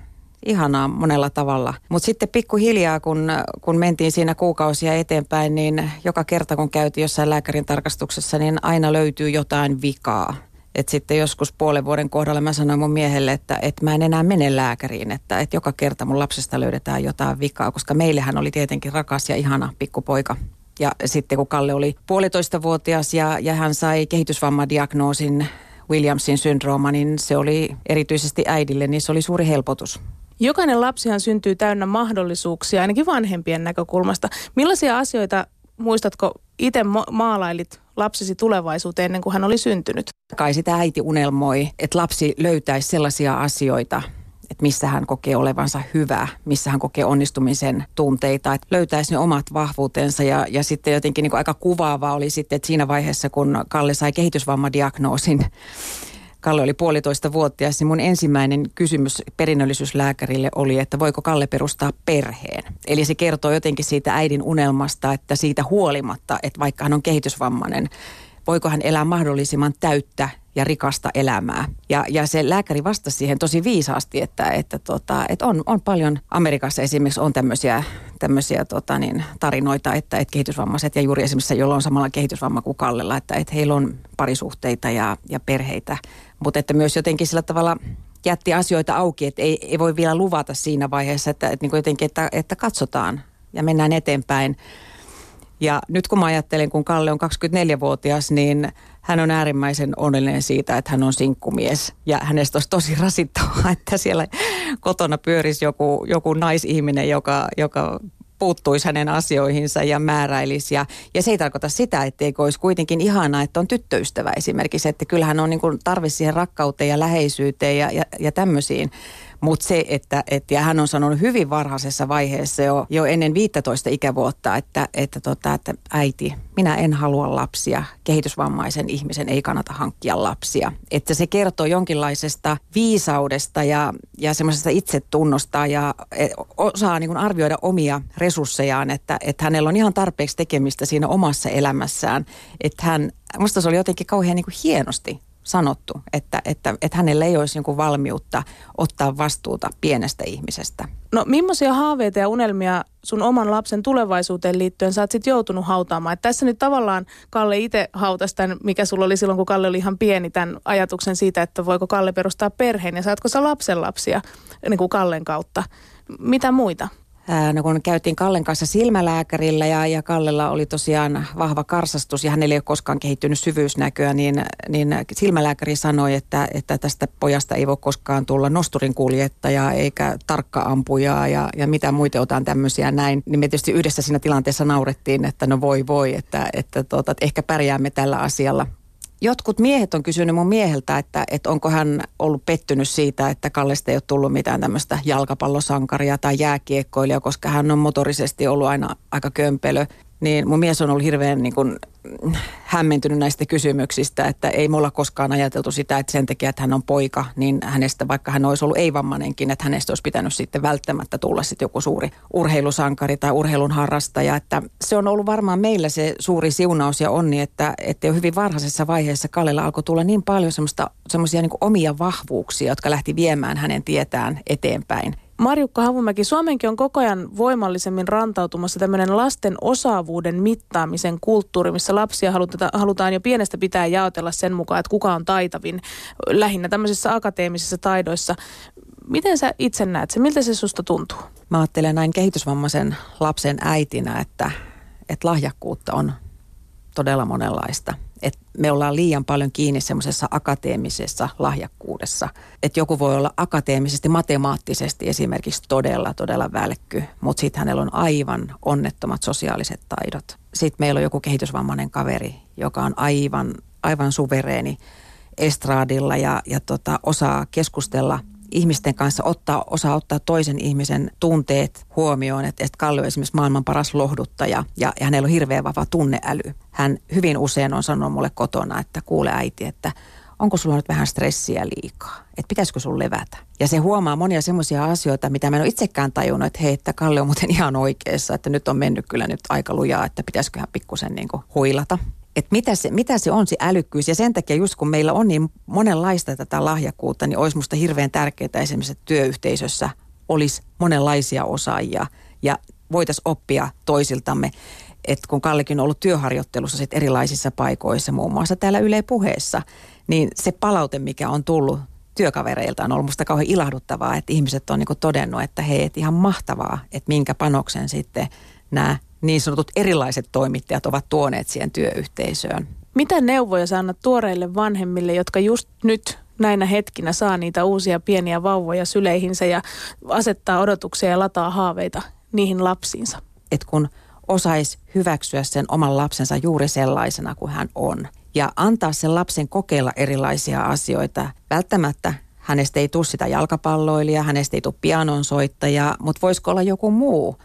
ihanaa monella tavalla. Mutta sitten pikkuhiljaa, kun, kun mentiin siinä kuukausia eteenpäin, niin joka kerta kun käytiin jossain lääkärin tarkastuksessa, niin aina löytyy jotain vikaa. Et sitten joskus puolen vuoden kohdalla mä sanoin mun miehelle, että, että mä en enää mene lääkäriin, että, että joka kerta mun lapsesta löydetään jotain vikaa, koska meillähän oli tietenkin rakas ja ihana pikkupoika. Ja sitten kun Kalle oli puolitoista vuotias ja, ja hän sai kehitysvammadiagnoosin Williamsin syndrooma, niin se oli erityisesti äidille, niin se oli suuri helpotus. Jokainen lapsihan syntyy täynnä mahdollisuuksia, ainakin vanhempien näkökulmasta. Millaisia asioita muistatko itse maalailit lapsesi tulevaisuuteen ennen kuin hän oli syntynyt? Kai sitä äiti unelmoi, että lapsi löytäisi sellaisia asioita, että missä hän kokee olevansa hyvä, missä hän kokee onnistumisen tunteita, että löytäisi ne omat vahvuutensa ja, ja sitten jotenkin niin aika kuvaavaa oli sitten, että siinä vaiheessa kun Kalle sai kehitysvammadiagnoosin, Kalle oli puolitoista vuotias, niin mun ensimmäinen kysymys perinnöllisyyslääkärille oli, että voiko Kalle perustaa perheen. Eli se kertoo jotenkin siitä äidin unelmasta, että siitä huolimatta, että vaikka hän on kehitysvammainen, voiko hän elää mahdollisimman täyttä ja rikasta elämää. Ja, ja se lääkäri vastasi siihen tosi viisaasti, että, että, tota, että on, on paljon, Amerikassa esimerkiksi on tämmöisiä, tämmöisiä tota niin, tarinoita, että, että kehitysvammaiset ja juuri esimerkiksi jolla on samalla kehitysvamma kuin Kallella, että, että heillä on parisuhteita ja, ja perheitä, mutta että myös jotenkin sillä tavalla jätti asioita auki, että ei, ei voi vielä luvata siinä vaiheessa, että, että, niin että, että katsotaan ja mennään eteenpäin. Ja nyt kun mä ajattelen, kun Kalle on 24-vuotias, niin hän on äärimmäisen onnellinen siitä, että hän on sinkkumies. Ja hänestä olisi tosi rasittavaa, että siellä kotona pyörisi joku, joku naisihminen, joka, joka puuttuisi hänen asioihinsa ja määräilisi. Ja, ja se ei tarkoita sitä, etteikö olisi kuitenkin ihanaa, että on tyttöystävä esimerkiksi. Että kyllähän on niin tarve siihen rakkauteen ja läheisyyteen ja, ja, ja tämmöisiin. Mutta se, että, että ja hän on sanonut hyvin varhaisessa vaiheessa jo, jo ennen 15 ikävuotta, että, että, tota, että äiti, minä en halua lapsia. Kehitysvammaisen ihmisen ei kannata hankkia lapsia. Että se kertoo jonkinlaisesta viisaudesta ja, ja semmoisesta itsetunnosta ja e, osaa niin kuin arvioida omia resurssejaan, että, että hänellä on ihan tarpeeksi tekemistä siinä omassa elämässään. Että hän, musta se oli jotenkin kauhean niin kuin hienosti sanottu, että, että, että hänellä ei olisi joku valmiutta ottaa vastuuta pienestä ihmisestä. No millaisia haaveita ja unelmia sun oman lapsen tulevaisuuteen liittyen sä oot sit joutunut hautaamaan? Et tässä nyt tavallaan Kalle itse hautasi tämän, mikä sulla oli silloin, kun Kalle oli ihan pieni, tämän ajatuksen siitä, että voiko Kalle perustaa perheen ja saatko sä lapsen lapsia niin kuin Kallen kautta. Mitä muita? No kun käytiin Kallen kanssa silmälääkärillä ja, ja Kallella oli tosiaan vahva karsastus ja hänellä ei ole koskaan kehittynyt syvyysnäköä, niin, niin silmälääkäri sanoi, että, että tästä pojasta ei voi koskaan tulla nosturin kuljettaja eikä tarkka ampujaa ja, ja mitä muita otan tämmöisiä näin. Niin me tietysti yhdessä siinä tilanteessa naurettiin, että no voi voi, että, että, tuota, että ehkä pärjäämme tällä asialla jotkut miehet on kysynyt mun mieheltä, että, että onko hän ollut pettynyt siitä, että Kallesta ei ole tullut mitään tämmöistä jalkapallosankaria tai jääkiekkoilijaa, koska hän on motorisesti ollut aina aika kömpelö. Niin mun mies on ollut hirveän niin kuin hämmentynyt näistä kysymyksistä, että ei mulla koskaan ajateltu sitä, että sen takia, että hän on poika, niin hänestä, vaikka hän olisi ollut ei-vammainenkin, että hänestä olisi pitänyt sitten välttämättä tulla sitten joku suuri urheilusankari tai urheilun harrastaja. Että se on ollut varmaan meillä se suuri siunaus ja onni, että, että jo hyvin varhaisessa vaiheessa Kallella alkoi tulla niin paljon semmoisia niin omia vahvuuksia, jotka lähti viemään hänen tietään eteenpäin. Marjukka Havumäki, Suomenkin on koko ajan voimallisemmin rantautumassa tämmöinen lasten osaavuuden mittaamisen kulttuuri, missä lapsia halutaan, halutaan jo pienestä pitää jaotella sen mukaan, että kuka on taitavin, lähinnä tämmöisissä akateemisissa taidoissa. Miten sä itse näet se? Miltä se susta tuntuu? Mä ajattelen näin kehitysvammaisen lapsen äitinä, että, että lahjakkuutta on todella monenlaista. Et me ollaan liian paljon kiinni semmoisessa akateemisessa lahjakkuudessa. Että joku voi olla akateemisesti, matemaattisesti esimerkiksi todella, todella välkky, mutta sitten hänellä on aivan onnettomat sosiaaliset taidot. Sitten meillä on joku kehitysvammainen kaveri, joka on aivan, aivan suvereeni estraadilla ja, ja tota, osaa keskustella – ihmisten kanssa ottaa, osaa ottaa toisen ihmisen tunteet huomioon. Että, että Kalle on esimerkiksi maailman paras lohduttaja ja, ja hänellä on hirveän vahva tunneäly. Hän hyvin usein on sanonut mulle kotona, että kuule äiti, että onko sulla nyt vähän stressiä liikaa, että pitäisikö sun levätä. Ja se huomaa monia semmoisia asioita, mitä mä en ole itsekään tajunnut, että hei, että Kalle on muuten ihan oikeassa, että nyt on mennyt kyllä nyt aika lujaa, että pitäisiköhän pikkusen niin huilata että mitä se, mitä se on se älykkyys. Ja sen takia just kun meillä on niin monenlaista tätä lahjakkuutta, niin olisi musta hirveän tärkeää esimerkiksi työyhteisössä olisi monenlaisia osaajia ja voitaisiin oppia toisiltamme. että kun Kallekin on ollut työharjoittelussa sit erilaisissa paikoissa, muun muassa täällä Yle puheessa, niin se palaute, mikä on tullut työkavereilta on ollut musta kauhean ilahduttavaa, että ihmiset on niin todennut, että hei, et ihan mahtavaa, että minkä panoksen sitten nämä niin sanotut erilaiset toimittajat ovat tuoneet siihen työyhteisöön. Mitä neuvoja sä annat tuoreille vanhemmille, jotka just nyt näinä hetkinä saa niitä uusia pieniä vauvoja syleihinsä ja asettaa odotuksia ja lataa haaveita niihin lapsiinsa? Et kun osaisi hyväksyä sen oman lapsensa juuri sellaisena kuin hän on ja antaa sen lapsen kokeilla erilaisia asioita. Välttämättä hänestä ei tule sitä jalkapalloilijaa, hänestä ei tule pianonsoittajaa, mutta voisiko olla joku muu,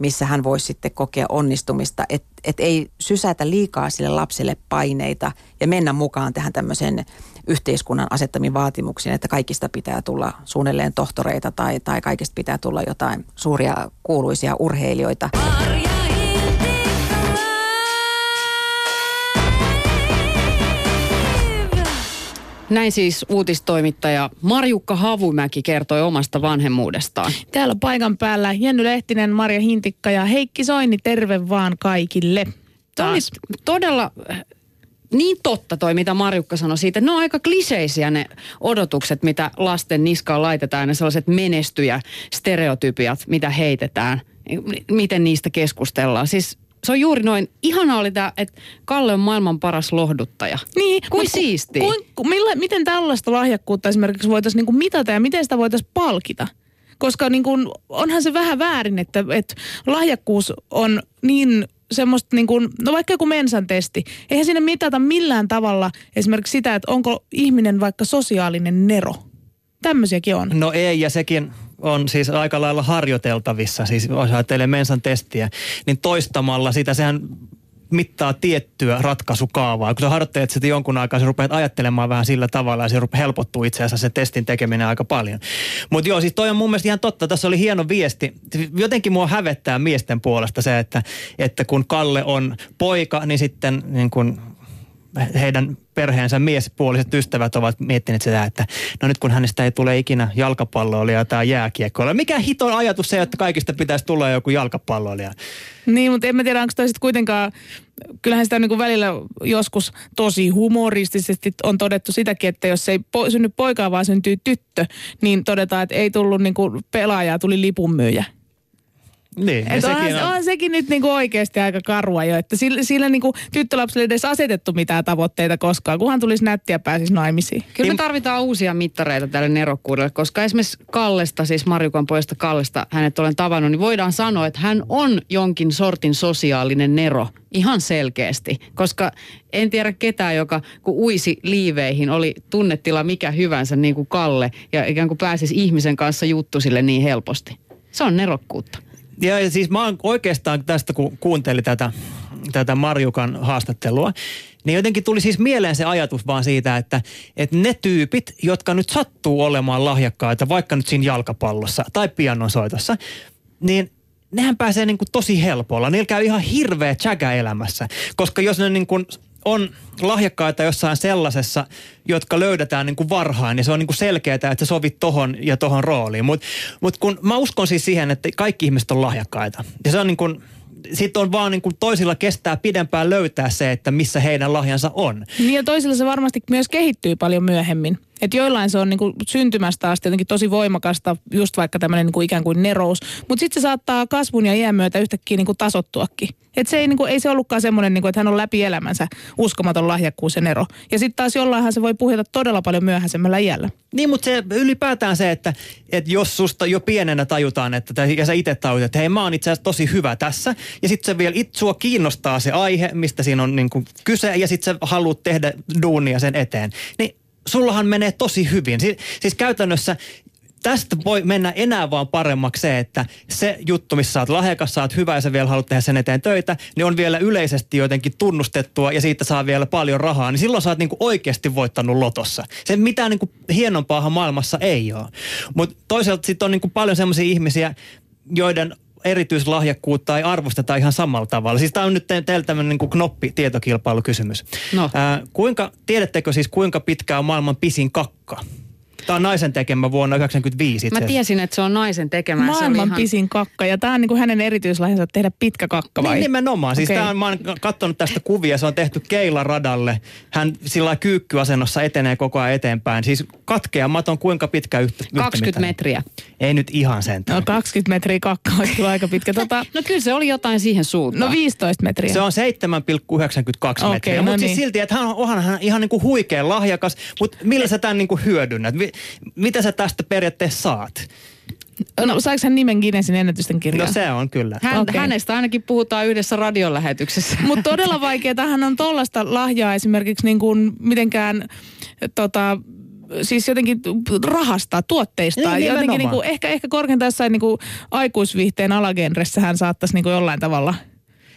missä hän voisi sitten kokea onnistumista, että et ei sysätä liikaa sille lapselle paineita ja mennä mukaan tähän tämmöisen yhteiskunnan asettamiin vaatimuksiin, että kaikista pitää tulla suunnilleen tohtoreita tai, tai kaikista pitää tulla jotain suuria kuuluisia urheilijoita. Marja. Näin siis uutistoimittaja Marjukka Havumäki kertoi omasta vanhemmuudestaan. Täällä paikan päällä Jenny Lehtinen, Marja Hintikka ja Heikki Soini, terve vaan kaikille. Tämä todella äh, niin totta toi, mitä Marjukka sanoi siitä. Ne on aika kliseisiä ne odotukset, mitä lasten niskaan laitetaan, ne sellaiset menestyjä stereotypiat, mitä heitetään. Miten niistä keskustellaan. Siis se on juuri noin. Ihana oli tämä, että Kalle on maailman paras lohduttaja. Niin. Kuin siistiä. Ku, ku, millä, miten tällaista lahjakkuutta esimerkiksi voitaisiin niinku mitata ja miten sitä voitaisiin palkita? Koska niin kuin, onhan se vähän väärin, että, että lahjakkuus on niin semmoista niin kuin, no vaikka joku mensan testi. Eihän siinä mitata millään tavalla esimerkiksi sitä, että onko ihminen vaikka sosiaalinen nero. Tämmöisiäkin on. No ei, ja sekin on siis aika lailla harjoiteltavissa, siis jos ajattelee mensan testiä, niin toistamalla sitä sehän mittaa tiettyä ratkaisukaavaa. Kun sä harjoittelet sitä jonkun aikaa, sä rupeat ajattelemaan vähän sillä tavalla ja se helpottuu itse asiassa se testin tekeminen aika paljon. Mutta joo, siis toi on mun mielestä ihan totta. Tässä oli hieno viesti. Jotenkin mua hävettää miesten puolesta se, että, että kun Kalle on poika, niin sitten niin kun heidän perheensä miespuoliset ystävät ovat miettineet sitä, että no nyt kun hänestä ei tule ikinä jalkapalloilija tai jääkiekkoilija. Mikä hiton ajatus se, että kaikista pitäisi tulla joku jalkapalloilija? Niin, mutta en mä tiedä, onko toi kuitenkaan, kyllähän sitä niin välillä joskus tosi humoristisesti on todettu sitäkin, että jos ei po, synny poikaa, vaan syntyy tyttö, niin todetaan, että ei tullut niin pelaajaa, tuli lipunmyyjä. Niin, Et onhan, on... onhan sekin nyt niinku oikeasti aika karua jo, että sillä, sillä niinku tyttölapselle ei edes asetettu mitään tavoitteita koskaan, kunhan tulisi nättiä pääsisi naimisiin. Kyllä me tarvitaan uusia mittareita tälle nerokkuudelle, koska esimerkiksi Kallesta, siis Marjukan pojasta Kallesta, hänet olen tavannut, niin voidaan sanoa, että hän on jonkin sortin sosiaalinen nero. Ihan selkeästi, koska en tiedä ketään, joka kun uisi liiveihin, oli tunnetila mikä hyvänsä niin kuin Kalle ja ikään kuin pääsisi ihmisen kanssa juttusille niin helposti. Se on nerokkuutta. Ja siis mä oon oikeastaan tästä, kun kuuntelin tätä, tätä Marjukan haastattelua, niin jotenkin tuli siis mieleen se ajatus vaan siitä, että, että ne tyypit, jotka nyt sattuu olemaan lahjakkaita, vaikka nyt siinä jalkapallossa tai pianonsoitossa, niin nehän pääsee niin kuin tosi helpolla. Niillä käy ihan hirveä tsäkä elämässä. Koska jos ne niin kuin on lahjakkaita jossain sellaisessa, jotka löydetään niin kuin varhain, niin se on niin kuin selkeää, että sä sovit tohon ja tohon rooliin. Mutta mut kun mä uskon siis siihen, että kaikki ihmiset on lahjakkaita. Ja se on niin kuin, sitten on vaan niin kuin toisilla kestää pidempään löytää se, että missä heidän lahjansa on. Niin ja toisilla se varmasti myös kehittyy paljon myöhemmin. Että joillain se on niinku syntymästä asti jotenkin tosi voimakasta, just vaikka tämmöinen niinku ikään kuin nerous. Mutta sitten se saattaa kasvun ja iän myötä yhtäkkiä niinku tasottuakin. Että se ei, niinku, ei se ollutkaan semmoinen, niinku, että hän on läpi elämänsä uskomaton lahjakkuus ja nero. Ja sitten taas jollainhan se voi puhjata todella paljon myöhäisemmällä iällä. Niin, mutta se ylipäätään se, että, että jos susta jo pienenä tajutaan, että ja sä itse tajut, että hei mä oon itse asiassa tosi hyvä tässä. Ja sitten se vielä it, sua kiinnostaa se aihe, mistä siinä on niinku kyse ja sitten sä haluat tehdä duunia sen eteen. Niin sullahan menee tosi hyvin. Si- siis käytännössä tästä voi mennä enää vaan paremmaksi se, että se juttu, missä sä oot lahjakas, sä oot hyvä ja sä vielä haluat tehdä sen eteen töitä, niin on vielä yleisesti jotenkin tunnustettua ja siitä saa vielä paljon rahaa, niin silloin sä oot niinku oikeasti voittanut lotossa. Se mitään niinku hienompaahan maailmassa ei ole. Mutta toisaalta sitten on niinku paljon semmoisia ihmisiä, joiden erityislahjakkuutta ei arvosteta ihan samalla tavalla. Siis tämä on nyt te- teillä tämmöinen niin knoppi tietokilpailukysymys. No. Ää, kuinka, tiedättekö siis kuinka pitkä on maailman pisin kakka? Tämä on naisen tekemä vuonna 1995 itse Mä tiesin, että se on naisen tekemä. Se oli Maailman ihan- pisin kakka. Ja tämä on niin kuin hänen erityislahjansa tehdä pitkä kakka vai? Niin nimenomaan. Siis okay. tää on, mä oon katsonut tästä kuvia, se on tehty keilaradalle. Hän sillä kyykkyasennossa etenee koko ajan eteenpäin. Siis katkeamaton kuinka pitkä yhtä, yhtä 20 mittainen? metriä. Ei nyt ihan sen. No 20 metriä kakka olisi kyllä aika pitkä. Tota, No kyllä se oli jotain siihen suuntaan. no 15 metriä. Se on 7,92 Okei, metriä. no mutta niin. siis silti, että hän on, onhan hän ihan niinku huikea lahjakas, mutta millä sä tämän niinku hyödynnät? Mitä sä tästä periaatteessa saat? No saiko hän nimen Guinnessin ennätysten kirjaan? No se on kyllä. Hän, Okei. Hänestä ainakin puhutaan yhdessä radiolähetyksessä. Mutta todella vaikeaa. Hän on tollasta lahjaa esimerkiksi niin kuin mitenkään tota, siis jotenkin rahastaa, tuotteistaa. Niin, jotenkin niin kuin, ehkä, ehkä korkeintaan jossain niin kuin aikuisviihteen alagenressä hän saattaisi niin kuin jollain tavalla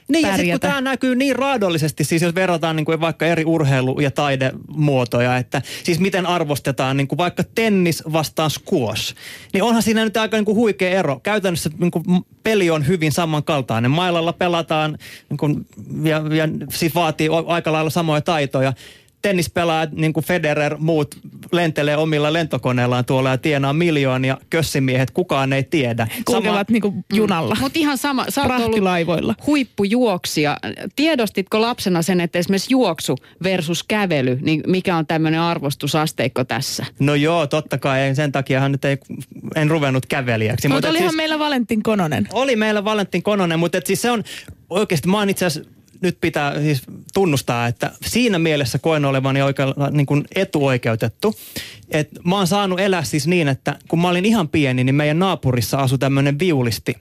Niin, ja sitten kun pärjätä. tämä näkyy niin raadollisesti, siis jos verrataan niin kuin vaikka eri urheilu- ja taidemuotoja, että siis miten arvostetaan niin kuin vaikka tennis vastaan squash, niin onhan siinä nyt aika niin kuin huikea ero. Käytännössä niin kuin peli on hyvin samankaltainen. Mailalla pelataan niin kuin, ja, ja siis vaatii aika lailla samoja taitoja. Tennispelaajat, niin kuin Federer, muut lentelee omilla lentokoneillaan tuolla ja tienaa miljoonia. Kössimiehet, kukaan ei tiedä. kulkevat niin kuin junalla. Mutta ihan sama, sä oot ollut Rahtilaivoilla. huippujuoksija. Tiedostitko lapsena sen, että esimerkiksi juoksu versus kävely, niin mikä on tämmöinen arvostusasteikko tässä? No joo, totta kai. Ei, sen takiahan nyt ei, en ruvennut kävelijäksi. Mutta et olihan siis, meillä Valentin Kononen. Oli meillä Valentin Kononen, mutta et siis se on oikeasti, mä oon itse asiassa nyt pitää siis tunnustaa, että siinä mielessä koen olevani oikein niin kuin etuoikeutettu. Et mä oon saanut elää siis niin, että kun mä olin ihan pieni, niin meidän naapurissa asui tämmöinen viulisti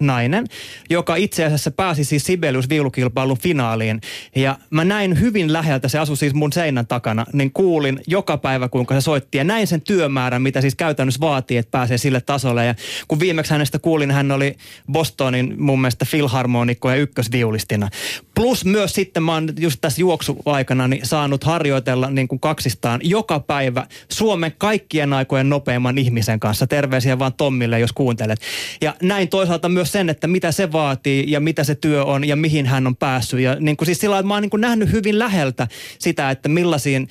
nainen, joka itse asiassa pääsi siis Sibelius viulukilpailun finaaliin. Ja mä näin hyvin läheltä, se asui siis mun seinän takana, niin kuulin joka päivä kuinka se soitti. Ja näin sen työmäärän, mitä siis käytännössä vaatii, että pääsee sille tasolle. Ja kun viimeksi hänestä kuulin, hän oli Bostonin mun mielestä filharmonikko ja ykkösviulistina. Plus myös sitten mä oon just tässä juoksuaikana niin saanut harjoitella niin kuin kaksistaan joka päivä Suomen kaikkien aikojen nopeimman ihmisen kanssa. Terveisiä vaan Tommille, jos kuuntelet. Ja näin toisaalta myös sen, että mitä se vaatii ja mitä se työ on ja mihin hän on päässyt. Ja niin kuin siis sillä että mä oon niin kuin nähnyt hyvin läheltä sitä, että millaisiin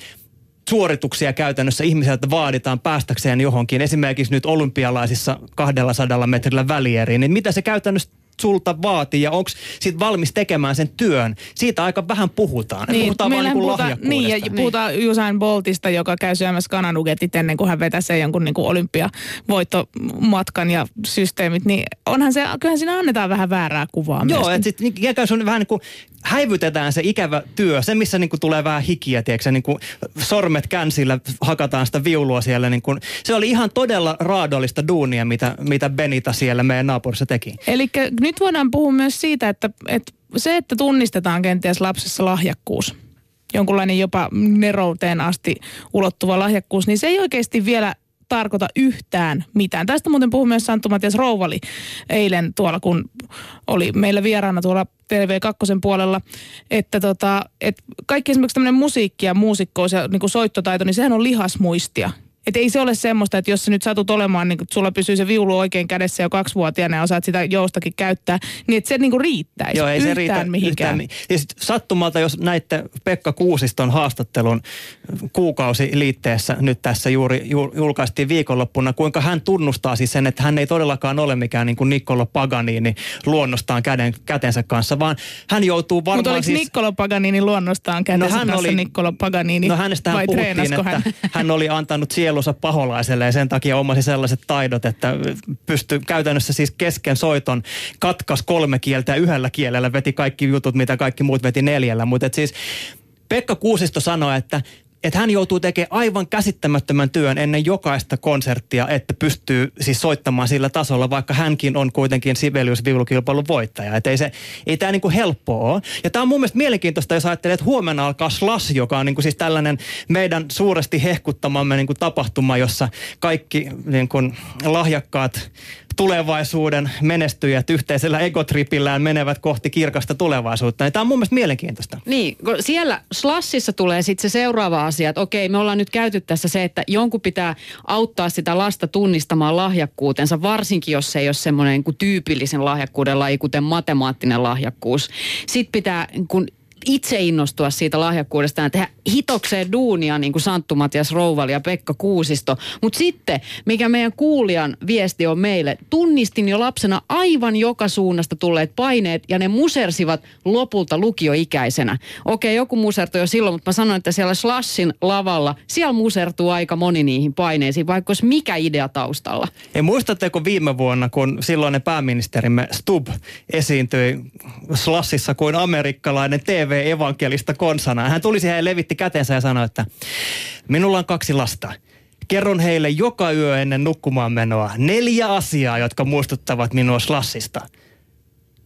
suorituksia käytännössä ihmiseltä vaaditaan päästäkseen johonkin. Esimerkiksi nyt olympialaisissa 200 metrillä välieriin, niin mitä se käytännössä sulta vaatii ja onko siitä valmis tekemään sen työn. Siitä aika vähän puhutaan. Niin, puhutaan vaan niin kuin puhutaan, niin, ja lahjakkuudesta. puhutaan Usain Boltista, joka käy syömässä kananugetit ennen kuin hän vetäsee jonkun niin kuin olympiavoittomatkan ja systeemit, niin onhan se, kyllähän siinä annetaan vähän väärää kuvaa Joo, että sitten niin, ikään kuin vähän niin kuin häivytetään se ikävä työ, se missä niin kuin tulee vähän hikiä, tiedätkö, niin kuin sormet känsillä hakataan sitä viulua siellä. Niin kuin, se oli ihan todella raadollista duunia, mitä, mitä Benita siellä meidän naapurissa teki. Eli nyt voidaan puhua myös siitä, että, että se, että tunnistetaan kenties lapsessa lahjakkuus, jonkunlainen jopa nerouteen asti ulottuva lahjakkuus, niin se ei oikeasti vielä tarkoita yhtään mitään. Tästä muuten puhui myös Santtu Matias Rouvali eilen tuolla, kun oli meillä vieraana tuolla TV2 puolella, että tota, et kaikki esimerkiksi tämmöinen musiikki ja muusikkous ja niin soittotaito, niin sehän on lihasmuistia. Että ei se ole semmoista, että jos sä nyt satut olemaan, niin sulla pysyy se viulu oikein kädessä jo kaksivuotiaana ja osaat sitä joustakin käyttää, niin että se niin kuin riittäisi Joo, ei se riitä mihinkään. Yhtään, ja sit sattumalta, jos näitte Pekka Kuusiston haastattelun kuukausiliitteessä nyt tässä juuri ju- julkaistiin viikonloppuna, kuinka hän tunnustaa siis sen, että hän ei todellakaan ole mikään niin kuin Niccolo Paganini luonnostaan käden, kätensä kanssa, vaan hän joutuu varmaan Mutta oliko siis... Niccolo Paganini luonnostaan kätensä hän kanssa oli- Niccolo Paganini No hänestä vai puhuttiin, treenasko että hän? hän? oli antanut sielunsa paholaiselle ja sen takia omasi sellaiset taidot, että pystyi käytännössä siis kesken soiton katkas kolme kieltä ja yhdellä kielellä veti kaikki jutut, mitä kaikki muut veti neljällä. Mutta siis Pekka Kuusisto sanoi, että että hän joutuu tekemään aivan käsittämättömän työn ennen jokaista konserttia, että pystyy siis soittamaan sillä tasolla, vaikka hänkin on kuitenkin Sibelius-viulukilpailun voittaja. Että ei, se, ei tämä niinku helppoa ole. Ja tämä on mun mielestä mielenkiintoista, jos ajattelee, että huomenna alkaa Slash, joka on niinku siis tällainen meidän suuresti hehkuttamamme niinku tapahtuma, jossa kaikki niinku lahjakkaat tulevaisuuden menestyjät yhteisellä egotripillään menevät kohti kirkasta tulevaisuutta. Ja tämä on mun mielestä mielenkiintoista. Niin, siellä Slashissa tulee sitten se seuraava asia, että okei, me ollaan nyt käyty tässä se, että jonkun pitää auttaa sitä lasta tunnistamaan lahjakkuutensa, varsinkin jos se ei ole semmoinen niin tyypillisen lahjakkuuden laji, kuten matemaattinen lahjakkuus. Sitten pitää niin kun itse innostua siitä lahjakkuudesta ja tehdä hitokseen duunia niin kuin Santtu Matias Rouvali ja Pekka Kuusisto. Mutta sitten, mikä meidän kuulijan viesti on meille, tunnistin jo lapsena aivan joka suunnasta tulleet paineet ja ne musersivat lopulta lukioikäisenä. Okei, joku musertui jo silloin, mutta mä sanoin, että siellä Slashin lavalla, siellä musertuu aika moni niihin paineisiin, vaikka olisi mikä idea taustalla. Ja muistatteko viime vuonna, kun silloinen pääministerimme Stubb esiintyi Slassissa kuin amerikkalainen TV-evankelista konsana. Hän tuli siihen ja levitti kätensä ja sanoi, että minulla on kaksi lasta. Kerron heille joka yö ennen nukkumaan menoa neljä asiaa, jotka muistuttavat minua Slassista.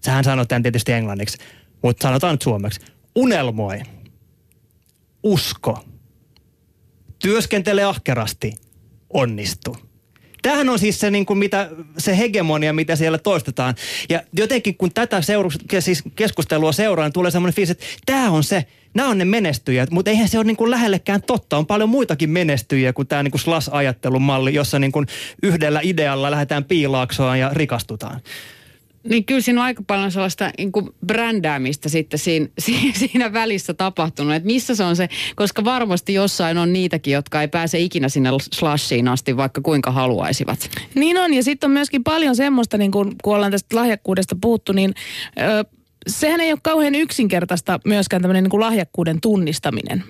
Sähän sanoi tämän tietysti englanniksi, mutta sanotaan nyt suomeksi. Unelmoi. Usko. Työskentele ahkerasti. Onnistu. Tämähän on siis se, niin kuin mitä, se hegemonia, mitä siellä toistetaan. Ja jotenkin kun tätä seuru, siis keskustelua seuraa, niin tulee semmoinen fiilis, että tämä on se, nämä on ne menestyjät, mutta eihän se ole niin kuin lähellekään totta. On paljon muitakin menestyjiä kuin tämä niin kuin slas-ajattelumalli, jossa niin kuin yhdellä idealla lähdetään piilaaksoon ja rikastutaan. Niin kyllä siinä on aika paljon sellaista niin kuin brändäämistä sitten siinä, siinä välissä tapahtunut, että missä se on se, koska varmasti jossain on niitäkin, jotka ei pääse ikinä sinne slashiin asti, vaikka kuinka haluaisivat. Niin on, ja sitten on myöskin paljon semmoista, niin kun, kun ollaan tästä lahjakkuudesta puhuttu, niin ö, sehän ei ole kauhean yksinkertaista myöskään tämmöinen niin lahjakkuuden tunnistaminen.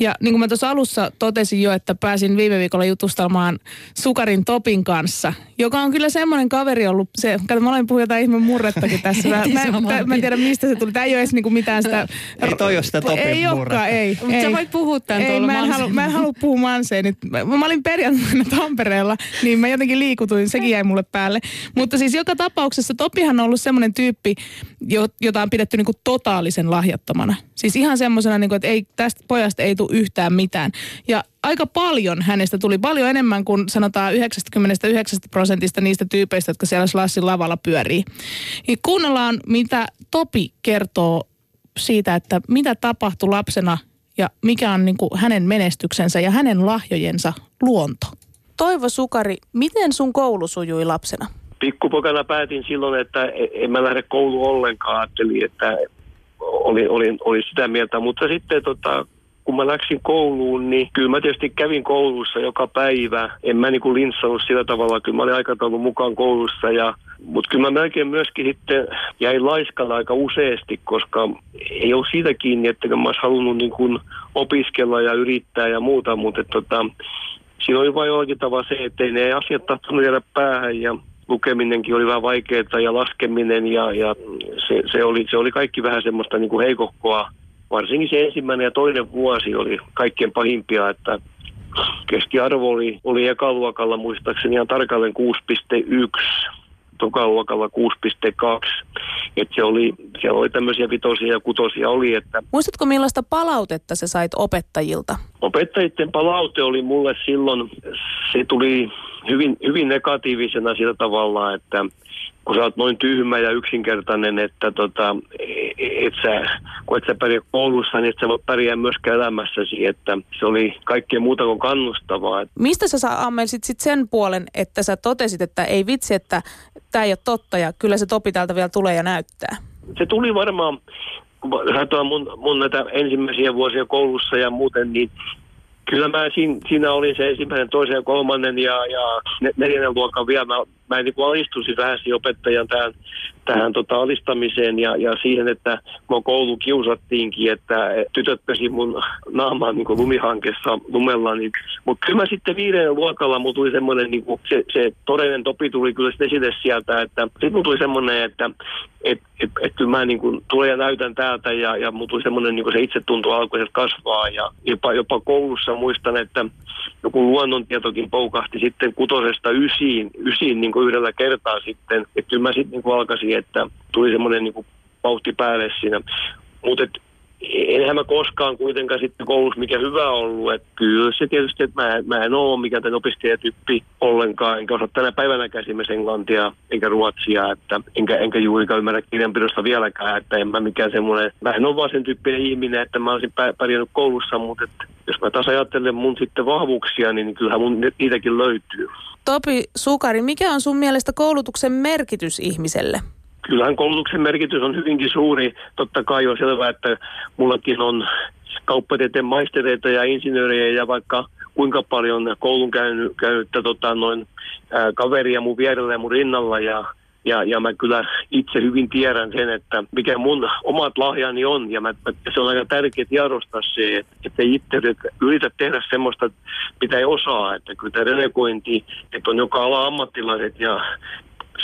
Ja niin kuin mä tuossa alussa totesin jo, että pääsin viime viikolla jutustelmaan Sukarin Topin kanssa, joka on kyllä semmoinen kaveri ollut, se, kato mä olen puhunut jotain ihme murrettakin tässä. Mä, mä, mä, mä, en tiedä mistä se tuli. Tämä ei ole edes niinku mitään sitä... Ei toi ole sitä Topin Ei olekaan, ei. Mutta sä voit puhua tämän ei, mä en, halu, mä en halua puhua Manseen. Nyt. Mä, mä olin perjantaina Tampereella, niin mä jotenkin liikutuin, sekin jäi mulle päälle. Mutta siis joka tapauksessa Topihan on ollut semmoinen tyyppi, jota on pidetty niinku totaalisen lahjattomana. Siis ihan semmoisena, niinku, että ei, tästä pojasta ei tule yhtään mitään. Ja aika paljon hänestä tuli, paljon enemmän kuin sanotaan 99 prosentista niistä tyypeistä, jotka siellä Slassin lavalla pyörii. Ja kuunnellaan, mitä Topi kertoo siitä, että mitä tapahtui lapsena ja mikä on niin kuin hänen menestyksensä ja hänen lahjojensa luonto. Toivo Sukari, miten sun koulu sujui lapsena? Pikkupokana päätin silloin, että e- en mä lähde kouluun ollenkaan. Ajattelin, että oli, oli, oli sitä mieltä, mutta sitten tota, kun mä läksin kouluun, niin kyllä mä tietysti kävin koulussa joka päivä. En mä niin kuin linssannut sillä tavalla, kyllä mä olin aikataulun mukaan koulussa. Ja, mutta kyllä mä melkein myöskin sitten jäin laiskalla aika useasti, koska ei ole siitä kiinni, että mä olisi halunnut niin kuin opiskella ja yrittää ja muuta, mutta tota, siinä oli vain jollakin tavalla se, että ei ne asiat tahtonut jäädä päähän ja lukeminenkin oli vähän vaikeaa ja laskeminen ja, ja se, se, oli, se oli kaikki vähän semmoista niin kuin heikohkoa varsinkin se ensimmäinen ja toinen vuosi oli kaikkein pahimpia, että keskiarvo oli, oli ekaluokalla muistaakseni ihan tarkalleen 6,1 tokaluokalla 6,2. Että se oli, siellä oli tämmöisiä vitosia ja kutosia oli. Että Muistatko millaista palautetta sä sait opettajilta? Opettajien palaute oli mulle silloin, se tuli hyvin, hyvin negatiivisena sillä tavalla, että kun sä oot noin tyhmä ja yksinkertainen, että tota, et sä, kun et sä pärjää koulussa, niin et sä voi pärjää myöskään elämässäsi, että se oli kaikkea muuta kuin kannustavaa. Mistä sä ammelsit sit sen puolen, että sä totesit, että ei vitsi, että tämä ei ole totta ja kyllä se topi täältä vielä tulee ja näyttää? Se tuli varmaan, kun katsotaan mun, mun näitä ensimmäisiä vuosia koulussa ja muuten, niin Kyllä mä siinä, siinä olin se ensimmäinen, toisen ja kolmannen ja, ja neljännen luokan vielä. Mä, mä niin alistusin vähän opettajan tähän, tähän tota alistamiseen ja, ja siihen, että mun koulu kiusattiinkin, että tytöt pesi mun naamaan niin lumihankessa lumella. Niin, mutta kyllä mä sitten viiden luokalla mulla tuli semmoinen, niin se, se todellinen topi tuli kyllä sitten esille sieltä, että sitten mulla tuli semmoinen, että et, et, et kyllä mä niin kuin tulen ja näytän täältä ja, ja mulla tuli semmoinen niin se itsetunto alkoi kasvaa ja jopa, jopa koulussa muistan, että joku luonnontietokin poukahti sitten kutosesta ysiin, ysiin niin kuin yhdellä kertaa sitten. Että kyllä mä sitten niin alkaisin, että tuli semmoinen niin vauhti päälle siinä. Mutta enhän mä koskaan kuitenkaan sitten koulussa mikä hyvä ollut. Että kyllä se tietysti, että mä, mä en ole mikään tämän opiskelijatyyppi ollenkaan, enkä osaa tänä päivänä esimerkiksi englantia eikä ruotsia, että enkä, enkä juurikaan ymmärrä kirjanpidosta vieläkään, että en mä mikään semmoinen, mä en ole vaan sen tyyppinen ihminen, että mä olisin pärjännyt koulussa, mutta että jos mä taas ajattelen mun sitten vahvuuksia, niin kyllähän mun niitäkin löytyy. Topi Sukari, mikä on sun mielestä koulutuksen merkitys ihmiselle? Kyllähän koulutuksen merkitys on hyvinkin suuri. Totta kai on selvää, että mullakin on kauppatieteen maistereita ja insinöörejä ja vaikka kuinka paljon koulun käynyt, käynyttä tota, noin, ää, kaveria mun vierellä ja mun rinnalla ja ja, ja mä kyllä itse hyvin tiedän sen, että mikä mun omat lahjani on. Ja mä, mä, se on aika tärkeää tiedostaa se, että, että ei itse yritä tehdä semmoista, mitä ei osaa. Että kyllä tämä että on joka ala ammattilaiset ja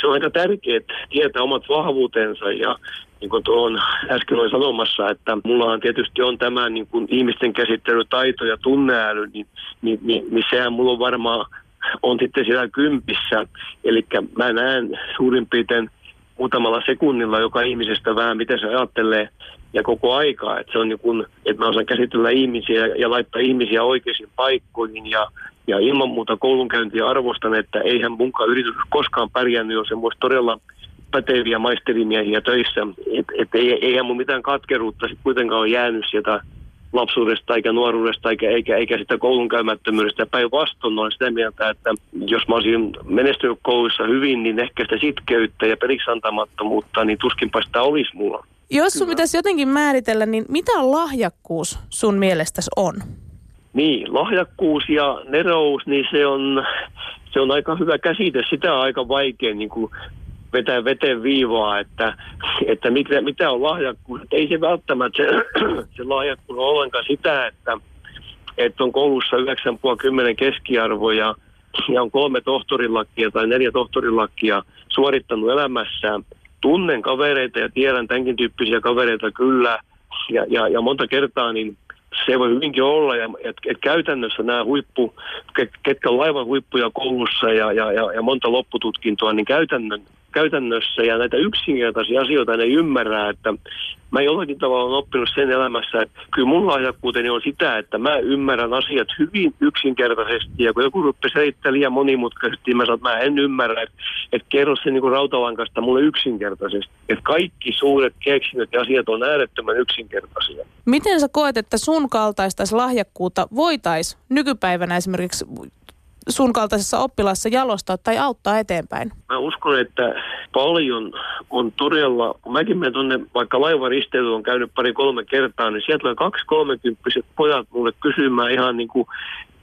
se on aika tärkeää tietää omat vahvuutensa ja niin kuin tuon äsken olin sanomassa, että mullahan tietysti on tämä niin kuin ihmisten käsittelytaito ja tunneäly, niin, niin, niin, niin sehän mulla on varmaan on sitten siellä kympissä. Eli mä näen suurin piirtein muutamalla sekunnilla joka ihmisestä vähän, miten se ajattelee ja koko aikaa. Että se on niin kuin, että mä osaan käsitellä ihmisiä ja laittaa ihmisiä oikeisiin paikkoihin ja, ja ilman muuta koulunkäyntiä arvostan, että eihän munkaan yritys koskaan pärjännyt, jos se voisi todella päteviä maisterimiehiä töissä. Et, et ei, eihän mun mitään katkeruutta sit kuitenkaan ole jäänyt sieltä lapsuudesta eikä nuoruudesta eikä, eikä, eikä sitä koulun käymättömyydestä. Päinvastoin olen sitä mieltä, että jos mä olisin menestynyt koulussa hyvin, niin ehkä sitä sitkeyttä ja periksi antamattomuutta, niin tuskinpa sitä olisi mulla. Jos sun pitäisi jotenkin määritellä, niin mitä lahjakkuus sun mielestäsi on? Niin, lahjakkuus ja nerous, niin se on, se on aika hyvä käsite. Sitä on aika vaikea niin kuin vetää veteen viivaa, että, että mitä, mitä on lahjakkuus. Että ei se välttämättä se, se lahjakkuus ole ollenkaan sitä, että, että on koulussa 9,5-10 keskiarvo ja, ja on kolme tohtorilakia tai neljä tohtorilakia suorittanut elämässään. Tunnen kavereita ja tiedän tämänkin tyyppisiä kavereita kyllä ja, ja, ja monta kertaa niin se voi hyvinkin olla, ja, et, et käytännössä nämä huippu, ketkä on laivan huippuja koulussa ja, ja, ja, ja monta loppututkintoa, niin käytännön, käytännössä ja näitä yksinkertaisia asioita ne ymmärrä, että mä jollakin tavalla olen oppinut sen elämässä, että kyllä mun lahjakkuuteni on sitä, että mä ymmärrän asiat hyvin yksinkertaisesti ja kun joku rupeaa selittää liian monimutkaisesti, mä sanon, että mä en ymmärrä, että, että kerro se niin rautalankasta mulle yksinkertaisesti. Että kaikki suuret keksinnöt ja asiat on äärettömän yksinkertaisia. Miten sä koet, että sun kaltaista lahjakkuutta voitaisiin nykypäivänä esimerkiksi sun kaltaisessa oppilassa jalostaa tai auttaa eteenpäin? Mä uskon, että paljon on todella, kun mäkin menen tuonne vaikka laivaristeilyyn on käynyt pari-kolme kertaa, niin sieltä on kaksi kolmekymppiset pojat mulle kysymään ihan niin kuin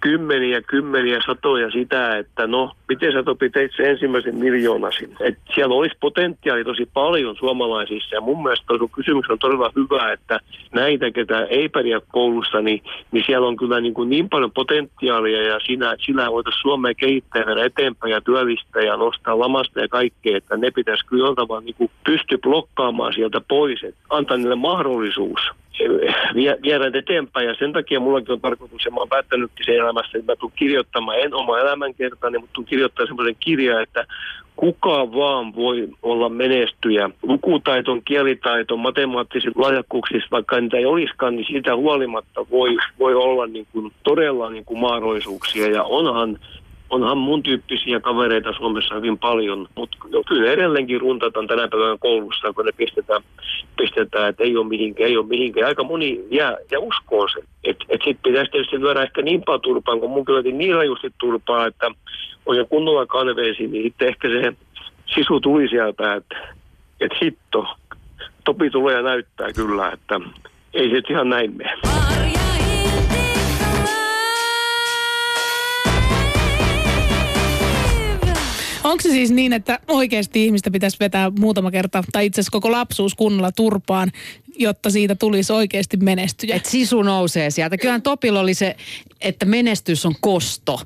kymmeniä, kymmeniä, satoja sitä, että no, miten sä Topi teit se ensimmäisen miljoonasin. Et siellä olisi potentiaali tosi paljon suomalaisissa ja mun mielestä sun kysymys on todella hyvä, että näitä, ketä ei pärjää koulussa, niin, niin siellä on kyllä niin, kuin niin paljon potentiaalia ja siinä, sillä voitaisiin Suomea kehittää ja eteenpäin ja työllistää ja nostaa lamasta ja kaikkea, että ne pitäisi kyllä vaan niin pysty blokkaamaan sieltä pois, että antaa niille mahdollisuus viedä eteenpäin. Ja sen takia mullakin on tarkoitus, ja mä oon päättänytkin sen elämässä, että mä tulen kirjoittamaan, en oma elämänkertaani, mutta tulen kirjoittamaan semmoisen kirjan, että kuka vaan voi olla menestyjä. Lukutaito, kielitaito, matemaattiset lahjakkuuksissa, vaikka niitä ei olisikaan, niin siitä huolimatta voi, voi olla niin kuin, todella niin kuin mahdollisuuksia. Ja onhan onhan mun tyyppisiä kavereita Suomessa hyvin paljon, mutta kyllä edelleenkin runtataan tänä päivänä koulussa, kun ne pistetään, pistetään että ei ole mihinkään, ei ole mihinkään. Aika moni jää ja uskoo sen. Että et, sitten pitäisi tietysti lyödä ehkä niin paljon turpaan, kun mun kyllä niin rajusti turpaa, että on jo kunnolla kanveesi, niin sitten ehkä se sisu tuli sieltä, että et hitto, Topi tulee ja näyttää kyllä, että ei se ihan näin mene. Onko se siis niin, että oikeasti ihmistä pitäisi vetää muutama kerta, tai itse asiassa koko lapsuus kunnolla turpaan, jotta siitä tulisi oikeasti menestyjä? Et sisu nousee sieltä. Kyllähän Topilla oli se, että menestys on kosto.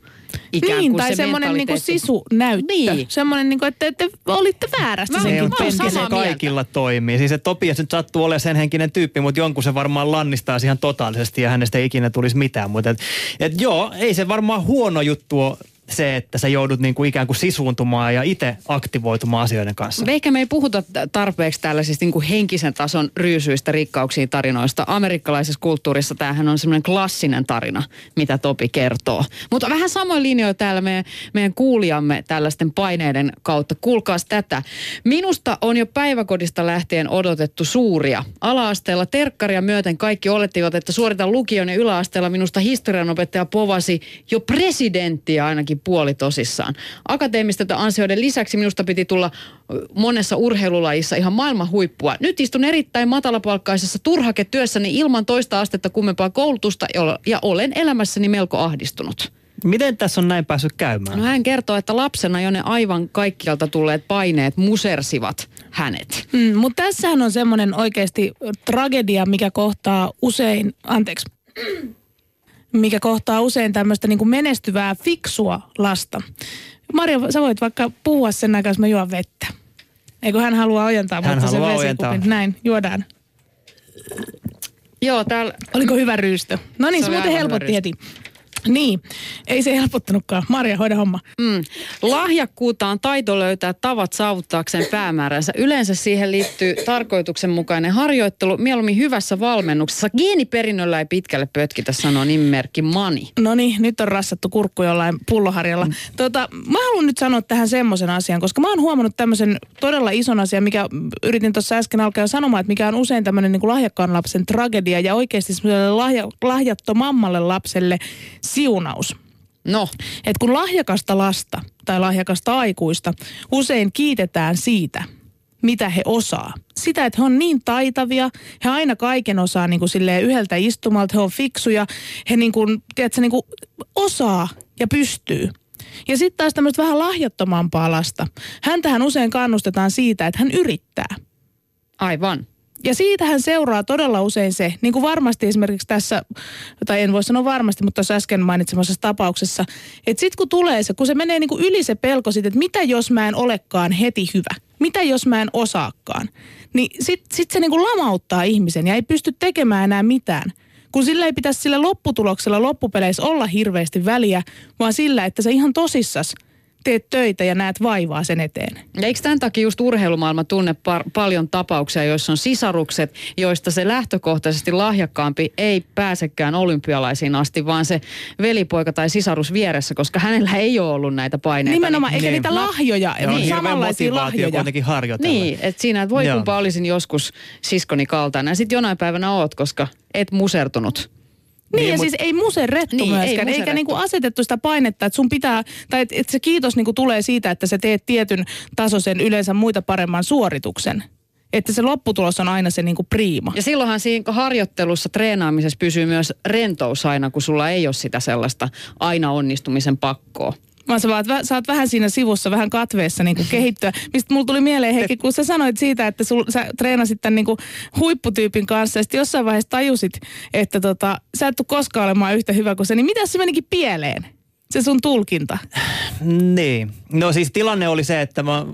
Ikään niin, kuin tai se semmoinen niinku sisunäyttö. Niin. Semmoinen, niinku, että te olitte väärässä oon penkin. samaa se mieltä. kaikilla toimii. Siis että Topias nyt sattuu olemaan sen henkinen tyyppi, mutta jonkun se varmaan lannistaa ihan totaalisesti ja hänestä ei ikinä tulisi mitään. Mutta et, et joo, ei se varmaan huono juttu ole se, että sä joudut niinku ikään kuin sisuuntumaan ja itse aktivoitumaan asioiden kanssa. Ehkä me ei puhuta tarpeeksi tällaisista niin kuin henkisen tason ryysyistä rikkauksiin tarinoista. Amerikkalaisessa kulttuurissa tämähän on semmoinen klassinen tarina, mitä Topi kertoo. Mutta vähän samoin linjoja täällä meidän, meidän kuulijamme tällaisten paineiden kautta. Kuulkaas tätä. Minusta on jo päiväkodista lähtien odotettu suuria. Ala-asteella terkkaria myöten kaikki olettivat, että suoritan lukion ja yläasteella minusta historianopettaja povasi jo presidenttiä ainakin ainakin puoli tosissaan. Akateemisten ansioiden lisäksi minusta piti tulla monessa urheilulajissa ihan maailman huippua. Nyt istun erittäin matalapalkkaisessa turhaketyössäni ilman toista astetta kummempaa koulutusta ja- ja olen elämässäni melko ahdistunut. Miten tässä on näin päässyt käymään? No hän kertoo, että lapsena jo ne aivan kaikkialta tulleet paineet musersivat hänet. Mm, mutta tässähän on semmoinen oikeasti tragedia, mikä kohtaa usein, anteeksi, mikä kohtaa usein tämmöistä niin menestyvää, fiksua lasta. Marja, sä voit vaikka puhua sen aikaa, jos mä juon vettä. Eikö hän halua ojentaa Hän mutta sen haluaa vesikupin? ojentaa. Näin, juodaan. Joo, täällä Oliko hyvä ryystö? No niin, Se se, muuten helpotti heti. Niin, ei se helpottanutkaan. Marja, hoida homma. Mm. Lahjakkuutta on taito löytää tavat saavuttaakseen päämääränsä. Yleensä siihen liittyy tarkoituksenmukainen harjoittelu, mieluummin hyvässä valmennuksessa. Geeniperinnöllä ei pitkälle pötkitä, sanoo nimimerkki Mani. No niin, nyt on rassattu kurkku jollain pulloharjalla. Mm. Tota, mä haluan nyt sanoa tähän semmoisen asian, koska mä oon huomannut tämmöisen todella ison asian, mikä yritin tuossa äsken alkaa jo sanomaan, että mikä on usein tämmöinen niin lahjakkaan lapsen tragedia ja oikeasti semmoiselle lahja, lahjattomammalle lapselle siunaus. No, Et kun lahjakasta lasta tai lahjakasta aikuista usein kiitetään siitä, mitä he osaa. Sitä, että he on niin taitavia, he aina kaiken osaa niin kuin silleen yhdeltä istumalta, he on fiksuja, he niin kuin, tiedätkö, niin kuin osaa ja pystyy. Ja sitten taas tämmöistä vähän lahjattomampaa lasta. Häntähän usein kannustetaan siitä, että hän yrittää. aivan. Ja siitähän seuraa todella usein se, niin kuin varmasti esimerkiksi tässä, tai en voi sanoa varmasti, mutta tuossa äsken mainitsemassa tapauksessa, että sitten kun tulee se, kun se menee niin kuin yli se pelko siitä, että mitä jos mä en olekaan heti hyvä, mitä jos mä en osaakaan, niin sitten sit se niin kuin lamauttaa ihmisen ja ei pysty tekemään enää mitään. Kun sillä ei pitäisi sillä lopputuloksella loppupeleissä olla hirveästi väliä, vaan sillä, että sä ihan tosissas teet töitä ja näet vaivaa sen eteen. Ja eikö tämän takia just urheilumaailma tunne par- paljon tapauksia, joissa on sisarukset, joista se lähtökohtaisesti lahjakkaampi ei pääsekään olympialaisiin asti, vaan se velipoika tai sisarus vieressä, koska hänellä ei ole ollut näitä paineita. Nimenomaan, eikä Niin. niitä lahjoja, Ja on niin, samanlaisia motivaatio lahjoja. kuitenkin harjoitella. Niin, että siinä, että voi Joo. kumpa olisin joskus siskoni kaltainen. Ja sitten jonain päivänä oot, koska et musertunut. Niin, Niin, ja mut- siis ei muserrettu Niin, niin, ei myöskään, eikä niinku asetettu sitä painetta, että sun pitää, tai että et se kiitos niinku tulee siitä, että sä teet tietyn tasoisen yleensä muita paremman suorituksen. Että se lopputulos on aina se niinku priima. Ja silloinhan siinä harjoittelussa, treenaamisessa pysyy myös rentous aina, kun sulla ei ole sitä sellaista aina onnistumisen pakkoa. Vaan sä, vaat, sä oot vähän siinä sivussa, vähän katveessa niin kuin kehittyä. Mistä mulla tuli mieleen, Heikki, kun sä sanoit siitä, että sul, sä treenasit tämän niin kuin huipputyypin kanssa ja sitten jossain vaiheessa tajusit, että tota, sä et tule koskaan olemaan yhtä hyvä kuin se, niin mitä se menikin pieleen? Se sun tulkinta. Niin. No siis tilanne oli se, että mä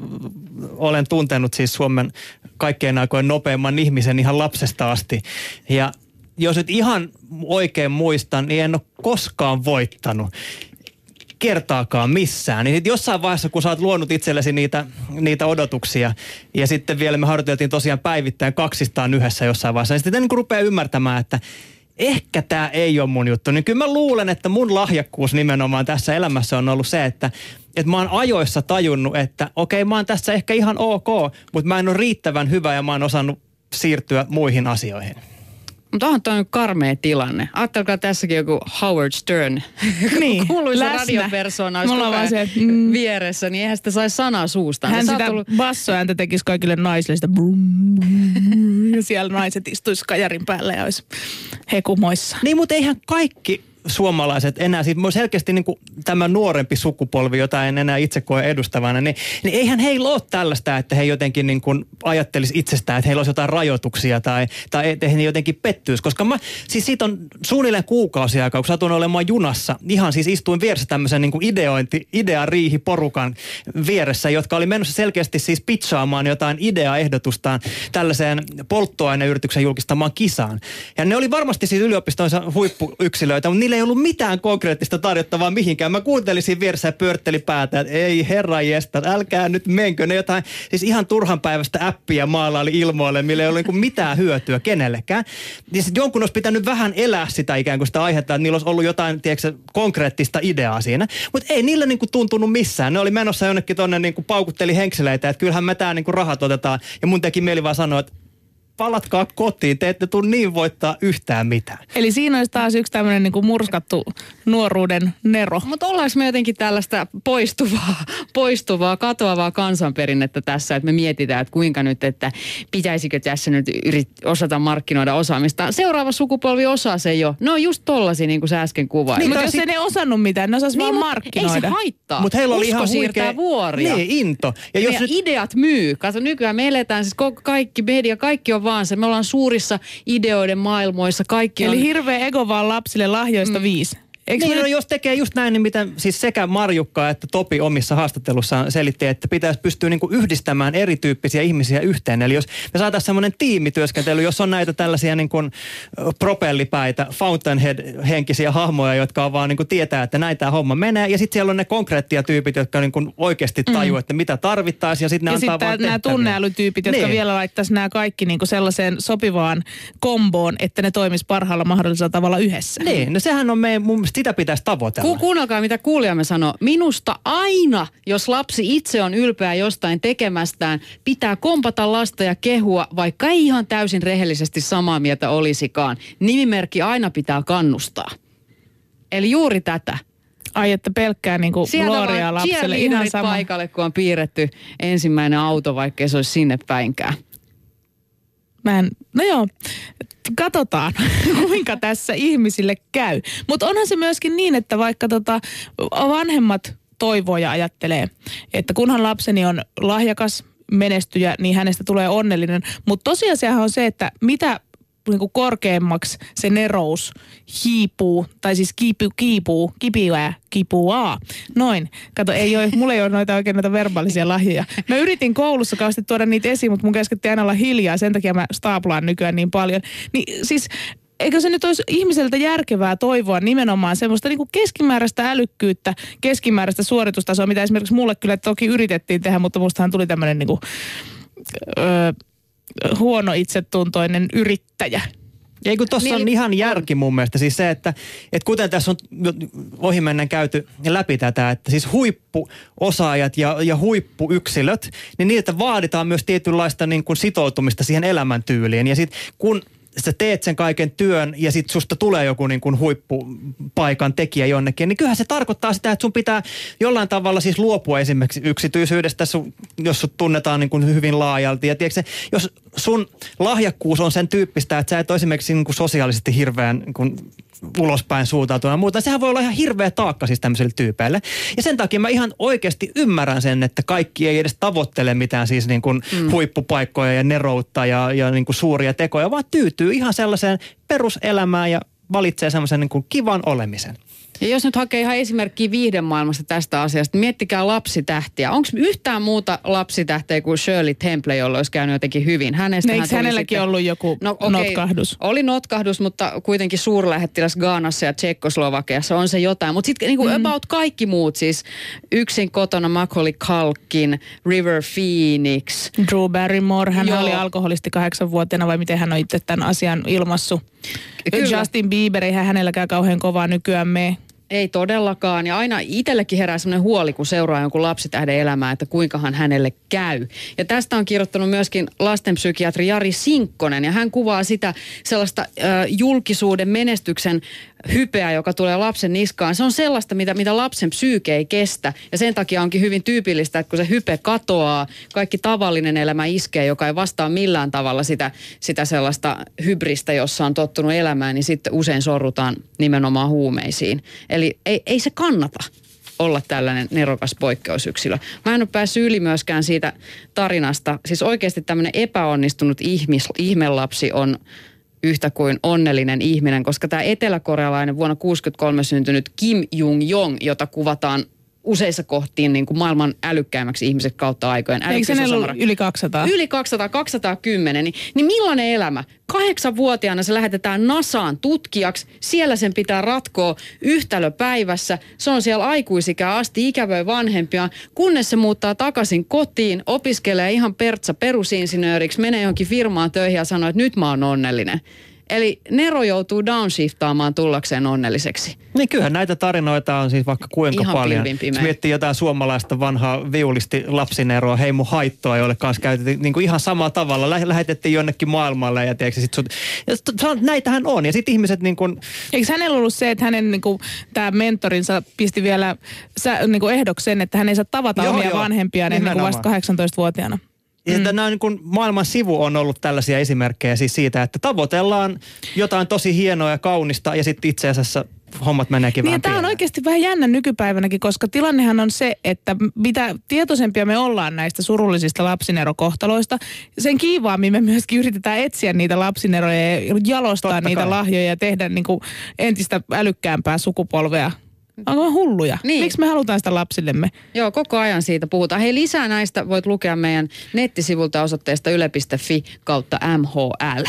olen tuntenut siis Suomen kaikkein aikojen nopeimman ihmisen ihan lapsesta asti. Ja jos nyt ihan oikein muistan, niin en ole koskaan voittanut kertaakaan missään. Niin jossain vaiheessa, kun sä oot luonut itsellesi niitä, niitä odotuksia, ja sitten vielä me harjoiteltiin tosiaan päivittäin kaksistaan yhdessä jossain vaiheessa, niin sitten niin rupeaa ymmärtämään, että ehkä tämä ei ole mun juttu. Niin kyllä mä luulen, että mun lahjakkuus nimenomaan tässä elämässä on ollut se, että, että mä oon ajoissa tajunnut, että okei, mä oon tässä ehkä ihan ok, mutta mä en ole riittävän hyvä ja mä oon osannut siirtyä muihin asioihin. Mutta onhan toi nyt karmea tilanne. Ajattelkaa tässäkin joku Howard Stern, Niin, kuuluisa läsnä. radiopersona, olisi Mulla vaan se, mm. vieressä, niin eihän sitä saisi sanaa suustaan. Hän sitä ollut- bassoääntä tekisi kaikille naisille sitä brum, brum, ja siellä naiset istuisi kajarin päällä ja olisi hekumoissa. Niin, mutta eihän kaikki suomalaiset enää, siis selkeästi niin kuin tämä nuorempi sukupolvi, jota en enää itse koe edustavana, niin, niin eihän heillä ole tällaista, että he jotenkin niin kuin ajattelisi itsestään, että heillä olisi jotain rajoituksia tai, tai että he jotenkin pettyisi. Koska mä, siis siitä on suunnilleen kuukausi aikaa, kun satun olemaan junassa, ihan siis istuin vieressä tämmöisen niin kuin ideointi, ideariihiporukan vieressä, jotka oli menossa selkeästi siis pitchaamaan jotain ideaehdotustaan tällaiseen polttoaineyrityksen julkistamaan kisaan. Ja ne oli varmasti siis yliopistonsa huippuyksilöitä, mutta niillä ei ollut mitään konkreettista tarjottavaa mihinkään. Mä kuuntelin siinä vieressä ja pyöritteli päätä, että ei herra jästä, älkää nyt menkö. Ne jotain siis ihan turhan päivästä appia maalaili ilmoille, millä ei ollut niin mitään hyötyä kenellekään. Niin sit jonkun olisi pitänyt vähän elää sitä ikään kuin sitä aihetta, että niillä olisi ollut jotain tiedätkö, konkreettista ideaa siinä. Mutta ei niillä niin kuin tuntunut missään. Ne oli menossa jonnekin tonne niin kuin paukutteli henkseleitä, että kyllähän me tää niin kuin rahat otetaan. Ja mun teki mieli vaan sanoa, että palatkaa kotiin, te ette tule niin voittaa yhtään mitään. Eli siinä olisi taas yksi tämmöinen niin murskattu nuoruuden nero. Mutta ollaanko me jotenkin tällaista poistuvaa, poistuvaa, katoavaa kansanperinnettä tässä, että me mietitään, että kuinka nyt, että pitäisikö tässä nyt yrit, osata markkinoida osaamista. Seuraava sukupolvi osaa se jo. No just tollasia, niin kuin sä äsken kuvailit. Niin, mutta jos sit- ei ne osannut mitään, ne osas Niin, vaan markkinoida. Ei se haittaa. Mutta heillä oli Usko ihan siirtää huikea vuoria. Niin, into. Ja jos Meidän nyt, ideat myy. Kato, nykyään me eletään siis kaikki media, kaikki on vaan se. Me ollaan suurissa ideoiden maailmoissa. Kaikki on... Eli hirveä ego vaan lapsille lahjoista mm. viisi. Eikö niin, me no, nyt- jos tekee just näin, niin mitä siis sekä Marjukka että Topi omissa haastattelussaan selitti, että pitäisi pystyä niinku yhdistämään erityyppisiä ihmisiä yhteen. Eli jos me saataisiin semmoinen tiimityöskentely, jos on näitä tällaisia niin kuin propellipäitä, Fountainhead-henkisiä hahmoja, jotka on vaan niin kuin tietää, että näin tämä homma menee. Ja sitten siellä on ne konkreettia tyypit, jotka niin kuin oikeasti tajuu, että mitä tarvittaisiin. Ja sitten ne ja antaa sitten vaan nämä tehtäviä. tunneälytyypit, jotka Niin. vielä laittaisi nämä kaikki niinku sellaiseen sopivaan komboon, että ne toimis parhaalla mahdollisella tavalla yhdessä. Niin, no sehän on meidän, mun mielestä sitä pitäisi tavoitella. Ku, kuunnelkaa, mitä kuulijamme sanoo. Minusta aina, jos lapsi itse on ylpeä jostain tekemästään, pitää kompata lasta ja kehua, vaikka ei ihan täysin rehellisesti samaa mieltä olisikaan. Nimimerkki aina pitää kannustaa. Eli juuri tätä. Ai, että pelkkää niinku gloria vaan lapselle ihan sama. paikalle, kun on piirretty ensimmäinen auto, vaikkei se olisi sinne päinkään. Mä en, no joo, katsotaan kuinka tässä ihmisille käy. Mutta onhan se myöskin niin, että vaikka tota, vanhemmat toivoo ja ajattelee, että kunhan lapseni on lahjakas, menestyjä, niin hänestä tulee onnellinen. Mutta tosiasiahan on se, että mitä niin kuin korkeammaksi se nerous hiipuu, tai siis kiipuu, kiipuu, kipiää, kipuaa. Noin. Kato, ei ole, mulla ei ole noita oikein noita verbaalisia lahjoja. Mä yritin koulussa kauheasti tuoda niitä esiin, mutta mun käskettiin aina olla hiljaa, sen takia mä staaplaan nykyään niin paljon. Niin siis eikö se nyt olisi ihmiseltä järkevää toivoa nimenomaan semmoista niin kuin keskimääräistä älykkyyttä, keskimääräistä suoritustasoa, mitä esimerkiksi mulle kyllä toki yritettiin tehdä, mutta mustahan tuli tämmöinen niin kuin, öö, huono itsetuntoinen yrittäjä. Ei kun tuossa Niin, on ihan järki mun mielestä. Siis se, että, että kuten tässä on ohimennen käyty läpi tätä, että siis huippuosaajat ja, ja huippuyksilöt, niin niiltä vaaditaan myös tietynlaista niin kuin sitoutumista siihen elämäntyyliin. Ja sitten kun sä teet sen kaiken työn ja sit susta tulee joku niin kuin huippupaikan tekijä jonnekin, niin kyllähän se tarkoittaa sitä, että sun pitää jollain tavalla siis luopua esimerkiksi yksityisyydestä, jos sut tunnetaan niin kuin hyvin laajalti. Ja tiedätkö, jos sun lahjakkuus on sen tyyppistä, että sä et ole esimerkiksi niin kuin sosiaalisesti hirveän niin kuin ulospäin suuntautunut ja muuta. Sehän voi olla ihan hirveä taakka siis tämmöisille tyypeille. Ja sen takia mä ihan oikeasti ymmärrän sen, että kaikki ei edes tavoittele mitään siis niin kuin mm. huippupaikkoja ja neroutta ja, ja niin kuin suuria tekoja, vaan tyytyy ihan sellaiseen peruselämään ja valitsee semmoisen niin kuin kivan olemisen. Ja jos nyt hakee ihan esimerkkiä viihdemaailmasta tästä asiasta, niin miettikää lapsitähtiä. Onko yhtään muuta lapsitähteä kuin Shirley Temple, jolla olisi käynyt jotenkin hyvin? Hänestä Eikö hänelläkin ollut joku notkahdus? Oli notkahdus, mutta kuitenkin suurlähettiläs Gaanassa ja Tsekkoslovakiassa on se jotain. Mutta sitten niinku mm. about kaikki muut siis. Yksin kotona Macaulay Culkin, River Phoenix. Drew Barrymore, hän Joo. oli alkoholisti kahdeksanvuotiaana vai miten hän on itse tämän asian ilmassu. Kyllä. Justin Bieber, eihän hänelläkään kauhean kovaa nykyään mene. Ei todellakaan. Ja aina itsellekin herää sellainen huoli, kun seuraa jonkun lapsitähden elämää, että kuinkahan hänelle käy. Ja tästä on kirjoittanut myöskin lastenpsykiatri Jari Sinkkonen. Ja hän kuvaa sitä sellaista ö, julkisuuden menestyksen hypeä, joka tulee lapsen niskaan. Se on sellaista, mitä, mitä lapsen psyyke ei kestä. Ja sen takia onkin hyvin tyypillistä, että kun se hype katoaa, kaikki tavallinen elämä iskee, joka ei vastaa millään tavalla sitä, sitä sellaista hybristä, jossa on tottunut elämään, niin sitten usein sorrutaan nimenomaan huumeisiin. Eli ei, ei se kannata olla tällainen nerokas poikkeusyksilö. Mä en ole päässyt yli myöskään siitä tarinasta. Siis oikeasti tämmöinen epäonnistunut ihmis, ihmelapsi on yhtä kuin onnellinen ihminen, koska tämä eteläkorealainen vuonna 1963 syntynyt Kim Jong-jong, jota kuvataan useissa kohtiin niin kuin maailman älykkäimmäksi ihmiseksi kautta aikojen. Eikö hänellä Älykkyys ollut yli 200? Yli 200, 210. Niin, niin millainen elämä? Kahdeksanvuotiaana se lähetetään Nasaan tutkijaksi. Siellä sen pitää ratkoa yhtälö päivässä. Se on siellä aikuisikään asti ikävöi vanhempia, kunnes se muuttaa takaisin kotiin, opiskelee ihan pertsa perusinsinööriksi, menee johonkin firmaan töihin ja sanoo, että nyt mä oon onnellinen. Eli Nero joutuu downshiftaamaan tullakseen onnelliseksi. Niin kyllähän näitä tarinoita on siis vaikka kuinka Ihan paljon. Jos miettii jotain suomalaista vanhaa viulisti lapsineroa, hei mun haittoa, jolle kanssa käytettiin niin kuin ihan samalla tavalla. Lä- lähetettiin jonnekin maailmalle ja tiedätkö, sit sut, ja sit, näitähän on. Ja sitten ihmiset niin kuin, Eikö hänellä ollut se, että hänen niin kuin, tämä mentorinsa pisti vielä sä, niin kuin ehdoksi sen, että hän ei saa tavata Joo, omia joo. vanhempiaan ennen kuin vasta 18-vuotiaana? Mm. nämä on niin kuin, maailman sivu on ollut tällaisia esimerkkejä siis siitä, että tavoitellaan jotain tosi hienoa ja kaunista ja sitten itse asiassa hommat meneekin Niin, vähän tämä on oikeasti vähän jännä nykypäivänäkin, koska tilannehan on se, että mitä tietoisempia me ollaan näistä surullisista lapsinerokohtaloista, sen kiivaammin me myöskin yritetään etsiä niitä lapsineroja ja jalostaa Totta niitä kai. lahjoja ja tehdä niin kuin entistä älykkäämpää sukupolvea. Onko hulluja? Niin. Miksi me halutaan sitä lapsillemme? Joo, koko ajan siitä puhutaan. Hei, lisää näistä voit lukea meidän nettisivulta osoitteesta yle.fi kautta MHL.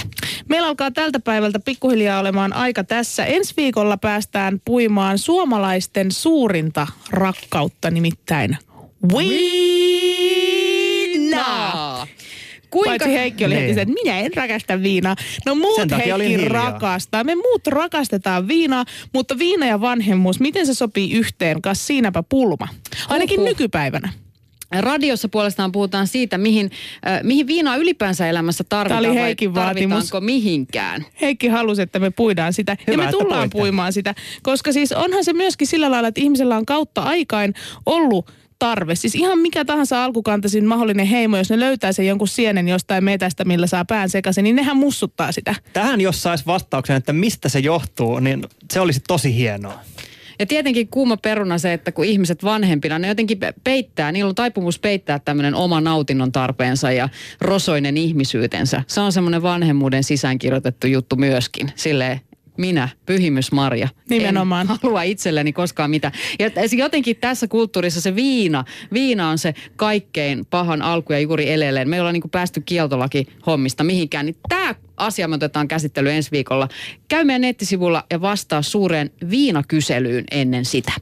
Meillä alkaa tältä päivältä pikkuhiljaa olemaan aika tässä. Ensi viikolla päästään puimaan suomalaisten suurinta rakkautta, nimittäin viinaa. Kuinka... Paitsi Heikki oli heti Niin. se, että minä en rakasta viinaa. No muut Heikki rakastaa. Me muut rakastetaan viinaa, mutta viina ja vanhemmuus, miten se sopii yhteen? Kas siinäpä pulma. Ainakin Huhhuh. nykypäivänä. Radiossa puolestaan puhutaan siitä, mihin, äh, mihin viinaa ylipäänsä elämässä tarvitaan Tää oli vai Heikin vaatimus. tarvitaanko mihinkään. Heikki halusi, että me puidaan sitä. ja Hyvä, me että tullaan puitte. puimaan sitä. Koska siis onhan se myöskin sillä lailla, että ihmisellä on kautta aikain ollut tarve. Siis ihan mikä tahansa alkukantaisin mahdollinen heimo, jos ne löytää sen jonkun sienen jostain metästä, millä saa pään sekaisin, niin nehän mussuttaa sitä. Tähän jos saisi vastauksen, että mistä se johtuu, niin se olisi tosi hienoa. Ja tietenkin kuuma peruna se, että kun ihmiset vanhempina, ne jotenkin pe- peittää, niillä on taipumus peittää tämmöinen oma nautinnon tarpeensa ja rosoinen ihmisyytensä. Se on semmoinen vanhemmuuden sisäänkirjoitettu juttu myöskin. Silleen, minä, pyhimys Marja. Nimenomaan. En halua itselleni koskaan mitään. Ja jotenkin tässä kulttuurissa se viina, viina on se kaikkein pahan alku ja juuri eleelleen. Me ei olla niin päästy kieltolaki hommista mihinkään. Niin tämä asia me otetaan käsittelyyn ensi viikolla. Käy meidän nettisivulla ja vastaa suureen viinakyselyyn ennen sitä.